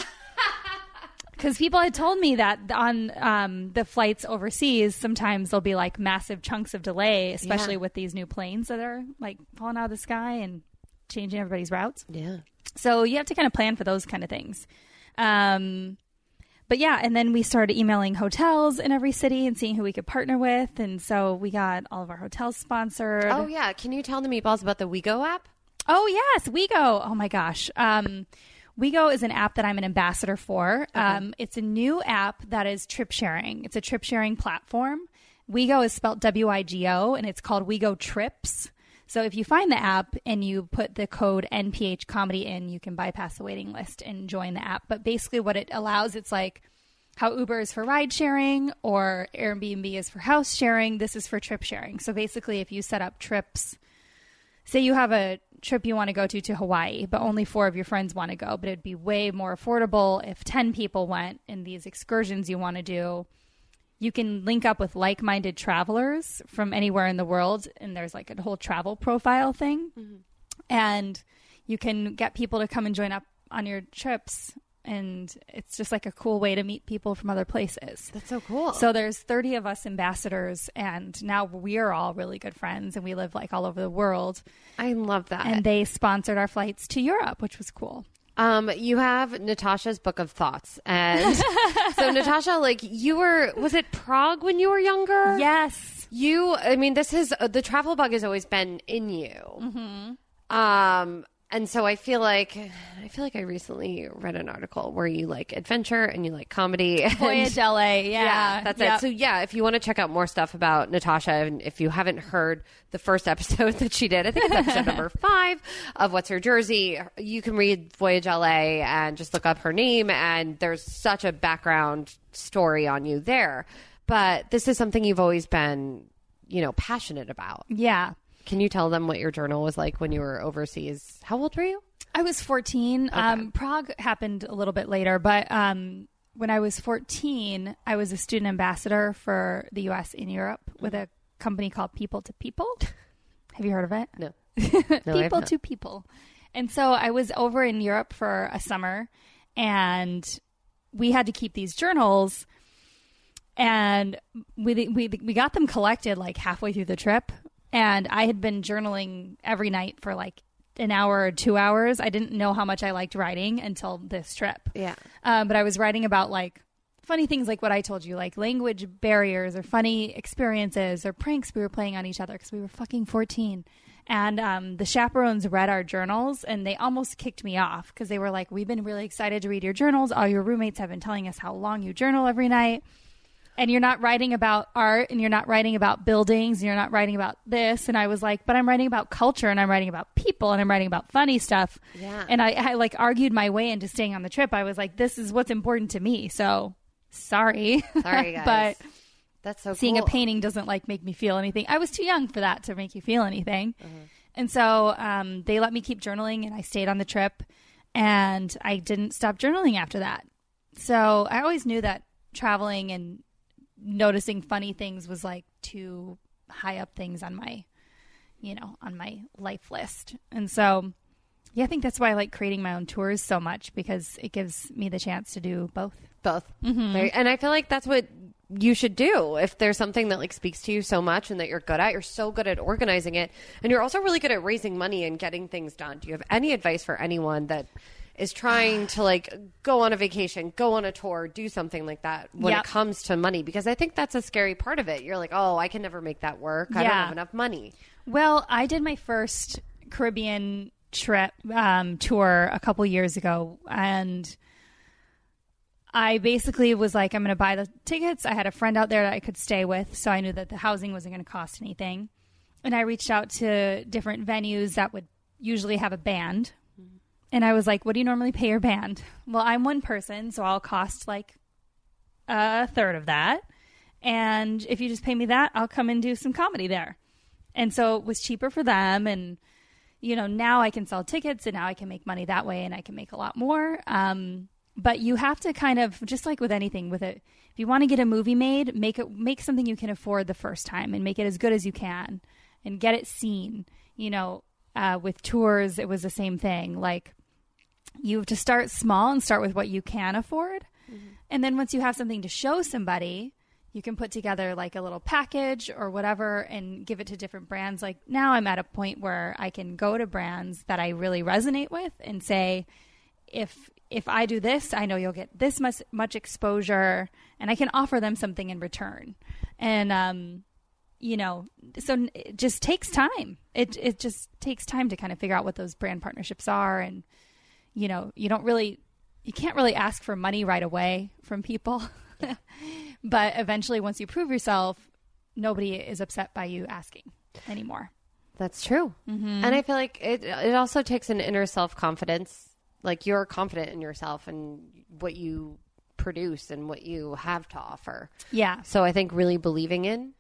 Speaker 3: Because people had told me that on um, the flights overseas, sometimes there'll be like massive chunks of delay, especially
Speaker 2: Yeah.
Speaker 3: with these new planes that are like falling out of the sky and changing everybody's routes.
Speaker 2: yeah.
Speaker 3: So you have to kind of plan for those kind of things. Um, but yeah, and then we started emailing hotels in every city and seeing who we could partner with. And so we got all of our hotels sponsored.
Speaker 2: Oh yeah. Can you tell the meatballs about the Wigo app?
Speaker 3: Oh yes, Wigo. Oh my gosh. Um, Wigo is an app that I'm an ambassador for. Um, it's a new app that is trip sharing. It's a trip sharing platform. Wigo is spelled W I G O, and it's called Wigo Trips. So if you find the app and you put the code NPH Comedy in, you can bypass the waiting list and join the app. But basically, what it allows, it's like how Uber is for ride sharing or Airbnb is for house sharing. This is for trip sharing. So basically, if you set up trips say you have a trip you want to go to to Hawaii, but only four of your friends want to go, but it'd be way more affordable if 10 people went in these excursions you want to do. You can link up with like minded travelers from anywhere in the world, and there's like a whole travel profile thing. Mm-hmm. And you can get people to come and join up on your trips. And it's just like a cool way to meet people from other places.
Speaker 2: That's so cool.
Speaker 3: So there's 30 of us ambassadors, and now we're all really good friends, and we live like all over the world.
Speaker 2: I love that.
Speaker 3: And they sponsored our flights to Europe, which was cool.
Speaker 2: Um, you have Natasha's book of thoughts, and so Natasha, like you were, was it Prague when you were younger?
Speaker 3: Yes.
Speaker 2: You, I mean, this is uh, the travel bug has always been in you. Mm-hmm. Um, and so I feel like I feel like I recently read an article where you like adventure and you like comedy.
Speaker 3: Voyage LA. Yeah.
Speaker 2: that's
Speaker 3: Yep.
Speaker 2: it. So yeah, if you want to check out more stuff about Natasha, and if you haven't heard the first episode that she did, I think it's episode number five of What's Her Jersey. You can read Voyage LA and just look up her name, and there's such a background story on you there. But this is something you've always been, you know, passionate about.
Speaker 3: yeah.
Speaker 2: Can you tell them what your journal was like when you were overseas? How old were you?
Speaker 3: I was 14. Um, Prague happened a little bit later, but um, when I was 14, I was a student ambassador for the U.S. in Europe with a company called People to People. Have you heard of it?
Speaker 2: No. No,
Speaker 3: people to people. And so I was over in Europe for a summer and we had to keep these journals and we we we got them collected like halfway through the trip and I had been journaling every night for like an hour or 2 hours. I didn't know how much I liked writing until this trip.
Speaker 2: Yeah.
Speaker 3: Um, but I was writing about like funny things like what I told you, like language barriers or funny experiences or pranks we were playing on each other because we were fucking 14. And um, the chaperones read our journals and they almost kicked me off because they were like, We've been really excited to read your journals. All your roommates have been telling us how long you journal every night. And you're not writing about art and you're not writing about buildings and you're not writing about this. And I was like, But I'm writing about culture and I'm writing about people and I'm writing about funny stuff.
Speaker 2: Yeah.
Speaker 3: And I, I like argued my way into staying on the trip. I was like, This is what's important to me. So sorry.
Speaker 2: Sorry, guys.
Speaker 3: but
Speaker 2: That's so
Speaker 3: seeing
Speaker 2: cool.
Speaker 3: a painting doesn't like make me feel anything. I was too young for that to make you feel anything.
Speaker 2: Mm-hmm.
Speaker 3: And so um, they let me keep journaling and I stayed on the trip and I didn't stop journaling after that. So I always knew that traveling and noticing funny things was like too high up things on my, you know, on my life list. And so, yeah, I think that's why I like creating my own tours so much because it gives me the chance to do both.
Speaker 2: both
Speaker 3: Mm-hmm.
Speaker 2: And i feel like that's what you should do if there's something that like speaks to you so much and that you're good at you're so good at organizing it and you're also really good at raising money and getting things done do you have any advice for anyone that is trying to like go on a vacation go on a tour do something like that when
Speaker 3: Yep.
Speaker 2: it comes to money because i think that's a scary part of it you're like oh i can never make that work i don't have enough money
Speaker 3: Well, I did my first Caribbean trip um, tour a couple years ago, and I basically was like, I'm going to buy the tickets. I had a friend out there that I could stay with, so I knew that the housing wasn't going to cost anything. And I reached out to different venues that would usually have a band. And I was like, What do you normally pay your band? Well, I'm one person, so I'll cost like a third of that. And if you just pay me that, I'll come and do some comedy there. And so it was cheaper for them. And, you know, now I can sell tickets and now I can make money that way and I can make a lot more. Um, but you have to kind of, just like with anything, with it, if you want to get a movie made, make it, make something you can afford the first time and make it as good as you can and get it seen. You know, uh, with tours, it was the same thing. Like, you have to start small and start with what you can afford. And then once you have something to show somebody, you can put together like a little package or whatever and give it to different brands. Like now I'm at a point where I can go to brands that I really resonate with and say, if if I do this, I know you'll get this much much exposure, and I can offer them something in return. And um, you know, so it just takes time. It it just takes time to kind of figure out what those brand partnerships are, and you know, you don't really, you can't really ask for money right away from people. but eventually, once you prove yourself, nobody is upset by you asking anymore.
Speaker 2: That's true.
Speaker 3: Mm-hmm.
Speaker 2: And I feel like it it also takes an inner self confidence. Like you're confident in yourself and what you produce and what you have to offer.
Speaker 3: Yeah.
Speaker 2: So I think really believing in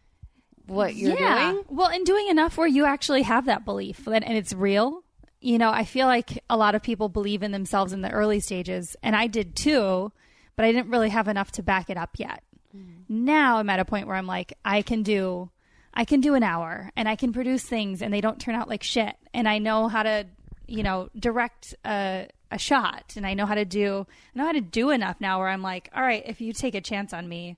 Speaker 2: what you're doing.
Speaker 3: Well, and doing enough where you actually have that belief and, and it's real. You know, I feel like a lot of people believe in themselves in the early stages, and I did too, but I didn't really have enough to back it up yet. Mm-hmm. Now I'm at a point where I'm like, I can do, I can do an hour, and I can produce things, and they don't turn out like shit, and I know how to, you know, direct a, a shot, and I know how to do, I know how to do enough now where I'm like, all right, if you take a chance on me,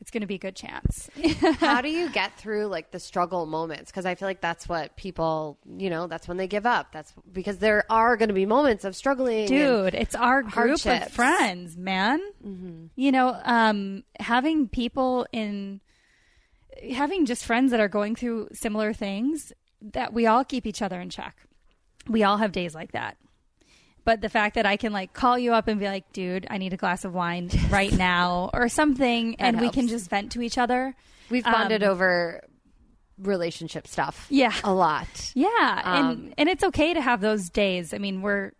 Speaker 3: it's going to be a good chance.
Speaker 2: How do you get through like the struggle moments? Because I feel like that's what people, you know, that's when they give up. That's because there are going to be moments of struggling.
Speaker 3: dude it's our group
Speaker 2: hardships.
Speaker 3: of friends man you know um having people in having just friends that are going through similar things that we all keep each other in check we all have days like that but the fact that I can like call you up and be like, dude, I need a glass of wine right now or something, and we can just vent to each other.
Speaker 2: We've bonded
Speaker 3: Um,
Speaker 2: over relationship stuff.
Speaker 3: Yeah.
Speaker 2: A lot.
Speaker 3: Yeah,
Speaker 2: Um,
Speaker 3: and and it's okay to have those days. I mean, we're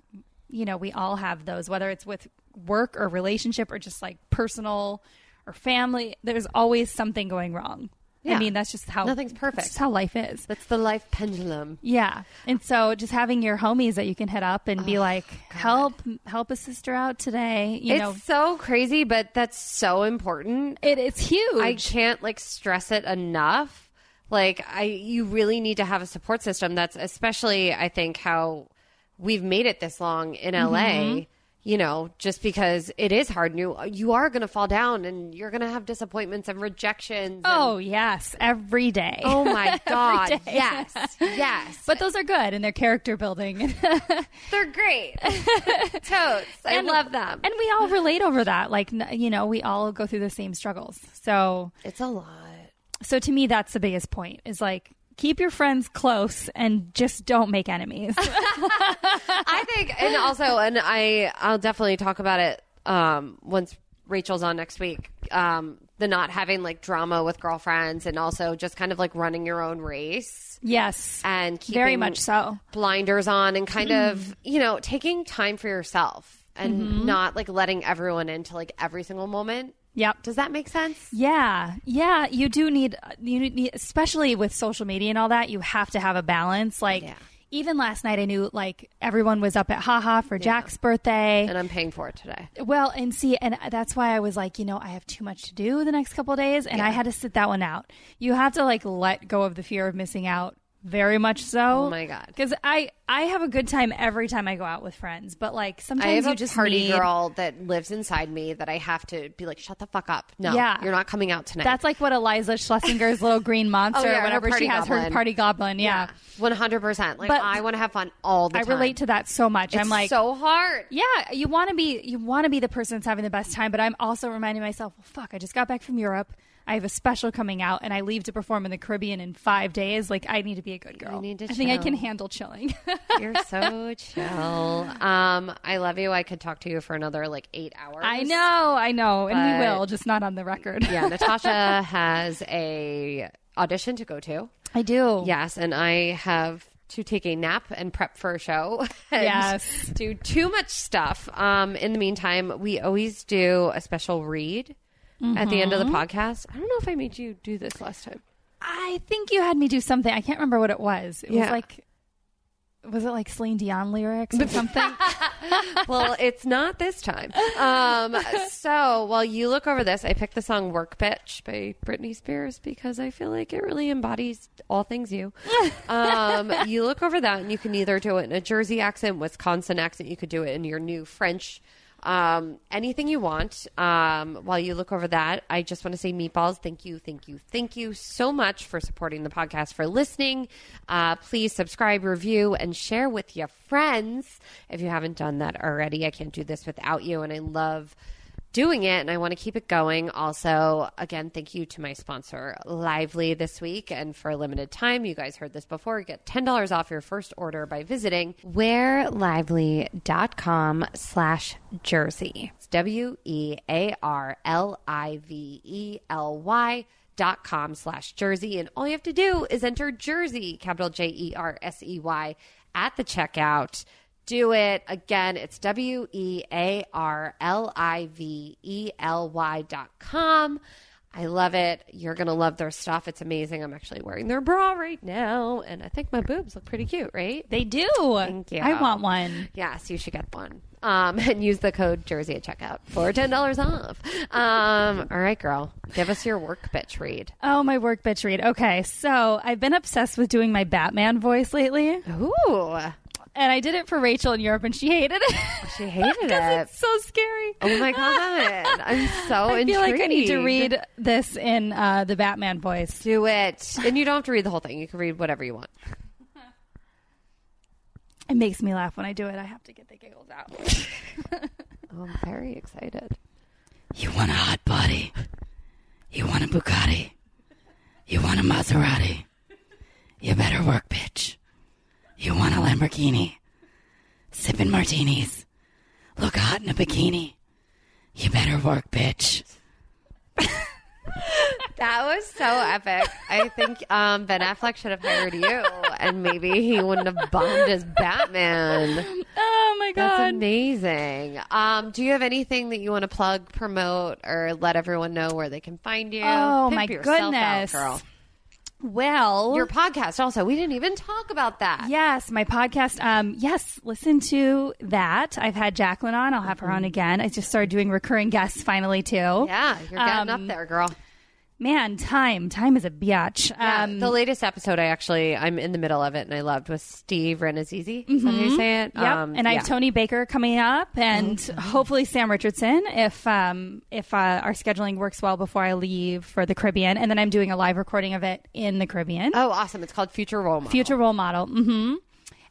Speaker 3: you know, we all have those whether it's with work or relationship or just like personal or family. There's always something going wrong.
Speaker 2: Yeah.
Speaker 3: I mean, that's just how
Speaker 2: Nothing's perfect.
Speaker 3: That's how life is.
Speaker 2: That's the life pendulum.
Speaker 3: Yeah. And so just having your homies that you can hit up and be
Speaker 2: Oh,
Speaker 3: like, "Help help a sister out today." You
Speaker 2: it's
Speaker 3: know,
Speaker 2: so crazy, but that's so important.
Speaker 3: it, it's huge.
Speaker 2: I can't like stress it enough. Like I you really need to have a support system that's especially I think how we've made it this long in LA.
Speaker 3: Mm-hmm.
Speaker 2: You know, just because it is hard and you you are going to fall down and you're going to have disappointments and rejections. and-
Speaker 3: oh, yes, every day.
Speaker 2: oh my god. yes. Yes.
Speaker 3: But those are good and they're character building.
Speaker 2: they're great. Totes. I
Speaker 3: And-
Speaker 2: love them.
Speaker 3: and we all relate over that. Like, you know, we all go through the same struggles. So,
Speaker 2: It's a lot.
Speaker 3: so to me, that's the biggest point is like, keep your friends close and just don't make enemies.
Speaker 2: I think, and also, and I, I'll definitely talk about it um, once Rachel's on next week. Um, the not having like drama with girlfriends, and also just kind of like running your own race
Speaker 3: yes.
Speaker 2: and keeping
Speaker 3: Very much so.
Speaker 2: blinders on, and kind of you know taking time for yourself and
Speaker 3: Mm-hmm.
Speaker 2: not like letting everyone into like every single moment.
Speaker 3: Yep.
Speaker 2: Does that make sense?
Speaker 3: Yeah, yeah, you do need you need, especially with social media and all that. You have to have a balance. Like,
Speaker 2: Yeah.
Speaker 3: even last night, I knew like everyone was up at haha for Jack's birthday.
Speaker 2: And I'm paying for it today.
Speaker 3: Well, and see, and that's why I was like, you know, I have too much to do the next couple of days, and I had to sit that one out. You have to like let go of the fear of missing out, very much so.
Speaker 2: Oh my God.
Speaker 3: Because I I have a good time every time I go out with friends, but like sometimes
Speaker 2: I have
Speaker 3: you
Speaker 2: a
Speaker 3: just
Speaker 2: party
Speaker 3: need,
Speaker 2: girl that lives inside me that I have to be like, shut the fuck up. No,
Speaker 3: Yeah.
Speaker 2: you're not coming out tonight.
Speaker 3: That's like what Iliza Shlesinger's little green oh, monster,
Speaker 2: Oh, yeah,
Speaker 3: whenever she has her party goblin. Yeah.
Speaker 2: one hundred percent. Like
Speaker 3: But
Speaker 2: I want to have fun all the
Speaker 3: I
Speaker 2: time.
Speaker 3: I relate to that so much.
Speaker 2: It's
Speaker 3: I'm like,
Speaker 2: so hard.
Speaker 3: yeah, you want to be you want to be the person that's having the best time, but I'm also reminding myself, well, fuck, I just got back from Europe. I have a special coming out, and I leave to perform in the Caribbean in five days. Like, I need to be a good girl.
Speaker 2: need to
Speaker 3: I think I can handle chilling.
Speaker 2: You're so chill. Um, I love you. I could talk to you for another like eight hours.
Speaker 3: I know, I know, and we will, just not on the record.
Speaker 2: Yeah, Natasha has a audition to go to.
Speaker 3: I do.
Speaker 2: Yes, and I have to take a nap and prep for a show. and
Speaker 3: Yes.
Speaker 2: do too much stuff. Um, in the meantime, we always do a special read at the end of the podcast. I don't know if I made you do this last time.
Speaker 3: I think you had me do something. I can't remember what it was. It was like, was it like Celine Dion lyrics or something?
Speaker 2: well, it's not this time. Um, so while you look over this, I picked the song "Work Bitch" by Britney Spears because I feel like it really embodies all things you. Um, you look over that, and you can either do it in a Jersey accent, Wisconsin accent. You could do it in your new French. Um, anything you want. Um, while you look over that, I just want to say, Meatballs, thank you, thank you, thank you so much for supporting the podcast, for listening. Uh, please subscribe, review, and share with your friends if you haven't done that already. I can't do this without you, and I love doing it and I want to keep it going. Also, again, thank you to my sponsor, Lively, this week. And for a limited time, you guys heard this before, get $10 off your first order by visiting wearlively.com slash jersey. It's W E A R L I V E L Y dot com slash jersey and all you have to do is enter jersey capital j-e-r-s-e-y at the checkout do it again it's w-e-a-r-l-i-v-e-l-y dot com i love it you're gonna love their stuff it's amazing i'm actually wearing their bra right now and i think my boobs look pretty cute right
Speaker 3: they do.
Speaker 2: Thank you.
Speaker 3: I want one.
Speaker 2: Yes, you should get one. Um, and use the code Jersey at checkout for ten dollars off. Um, all right, girl, give us your work bitch read.
Speaker 3: Oh, my work bitch read. Okay, so I've been obsessed with doing my Batman voice lately,
Speaker 2: Ooh,
Speaker 3: and I did it for Rachel in Europe, and she hated it.
Speaker 2: she hated it.
Speaker 3: it's so scary.
Speaker 2: Oh my god, I'm so
Speaker 3: I feel like I need to read this in uh, the Batman voice.
Speaker 2: Do it, and you don't have to read the whole thing. You can read whatever you want.
Speaker 3: It makes me laugh when I do it. I have to get the giggles out.
Speaker 2: Oh, I'm very excited.
Speaker 1: You want a hot body? You want a Bugatti? You want a Maserati? You better work, bitch. You want a Lamborghini? Sipping martinis. Look hot in a bikini. You better work, bitch.
Speaker 2: That was so epic. I think um, Ben Affleck should have hired you, and maybe he wouldn't have bombed as Batman.
Speaker 3: Oh my god, That's
Speaker 2: amazing. Um, do you have anything that you want to plug, promote, or let everyone know where they can find you?
Speaker 3: Oh,
Speaker 2: Pimp
Speaker 3: my
Speaker 2: yourself out,
Speaker 3: goodness.
Speaker 2: girl.
Speaker 3: Well,
Speaker 2: Your podcast also. We didn't even talk about that.
Speaker 3: Yes, my podcast. Um, yes, listen to that. I've had Jaclyn on. I'll have her on again. I just started doing recurring guests finally too.
Speaker 2: Yeah, you're getting
Speaker 3: Um,
Speaker 2: up there, girl.
Speaker 3: Man, time, time is a biatch.
Speaker 2: Yeah,
Speaker 3: Um,
Speaker 2: the latest episode, I actually, I'm in the middle of it, and I loved was Steve Rannazzisi. Is that how you say it?
Speaker 3: Mm-hmm. Yep.
Speaker 2: Um,
Speaker 3: and I
Speaker 2: yeah.
Speaker 3: have Tony Baker coming up, and hopefully Sam Richardson if um, if uh, our scheduling works well before I leave for the Caribbean, and then I'm doing a live recording of it in the Caribbean.
Speaker 2: Oh, awesome! It's called Future Role Model.
Speaker 3: Future role model. hmm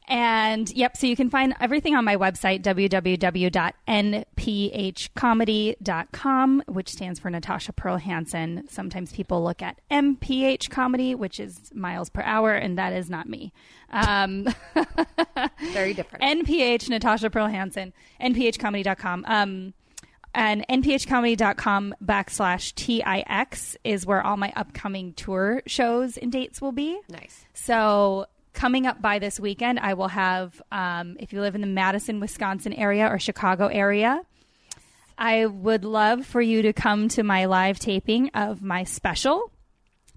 Speaker 3: And yep, so you can find everything on my website, www.nphcomedy.com, which stands for Natasha Pearl Hansen. Sometimes people look at MPH comedy, which is miles per hour, and that is not me. Um,
Speaker 2: Very different.
Speaker 3: NPH, Natasha Pearl Hansen, nphcomedy.com. Um, and nphcomedy.com backslash TIX is where all my upcoming tour shows and dates will be.
Speaker 2: nice.
Speaker 3: So coming up by this weekend, I will have, um, if you live in the Madison, Wisconsin area or Chicago area, I would love for you to come to my live taping of my special.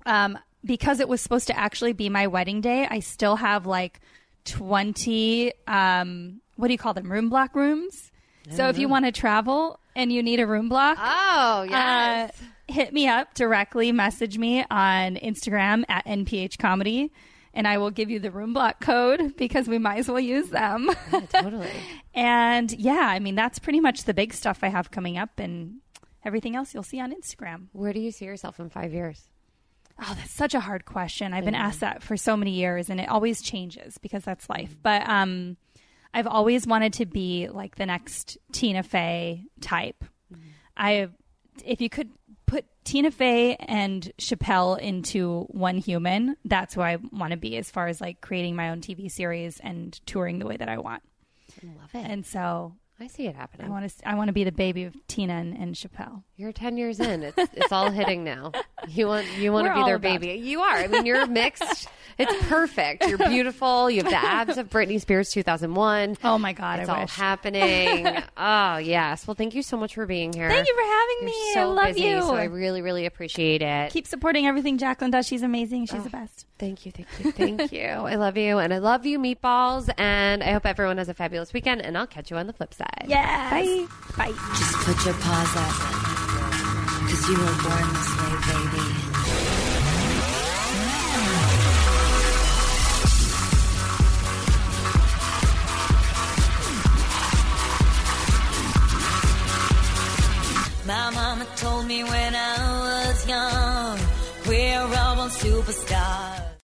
Speaker 3: Um, because it was supposed to actually be my wedding day, I still have like 20, um, what do you call them? Room block rooms. So if you want to travel and you need a room block,
Speaker 2: Oh, yes.
Speaker 3: uh, hit me up directly, message me on Instagram at NPH Comedy, and I will give you the room block code because we might as well use them.
Speaker 2: totally.
Speaker 3: and yeah, I mean, that's pretty much the big stuff I have coming up, and everything else you'll see on Instagram.
Speaker 2: Where do you see yourself in five years?
Speaker 3: Oh, that's such a hard question. I've been asked that for so many years and it always changes because that's life. But um I've always wanted to be like the next Tina Fey type. I if you could Tina Fey and Chappelle into one human, that's who I want to be as far as like creating my own TV series and touring the way that I want.
Speaker 2: Love it.
Speaker 3: And so
Speaker 2: I see it happening.
Speaker 3: I want to I want to be the baby of Tina and, and Chappelle.
Speaker 2: You're 10 years in. It's it's all hitting now. You want you want to
Speaker 3: We're
Speaker 2: be their baby. You are. I mean, you're mixed. It's perfect. You're beautiful. You have the abs of Britney Spears 2001.
Speaker 3: Oh my god,
Speaker 2: It's
Speaker 3: I
Speaker 2: all
Speaker 3: wish.
Speaker 2: happening. oh, yes. Well, thank you so much for being here.
Speaker 3: Thank you for having
Speaker 2: You're
Speaker 3: me.
Speaker 2: so
Speaker 3: I love
Speaker 2: busy,
Speaker 3: you.
Speaker 2: so I really, really appreciate it.
Speaker 3: Keep supporting everything Jaclyn does. She's amazing. She's oh, the
Speaker 2: Oh.
Speaker 3: best.
Speaker 2: Thank you, thank you, thank you. I love you, and I love you, meatballs. And I hope everyone has a fabulous weekend. And I'll catch you on the flip side.
Speaker 3: Yes.
Speaker 2: Bye.
Speaker 3: Bye.
Speaker 1: Just put your paws up. Cause you were born this way, baby.
Speaker 4: My mama told me when I was young, we're all one superstar.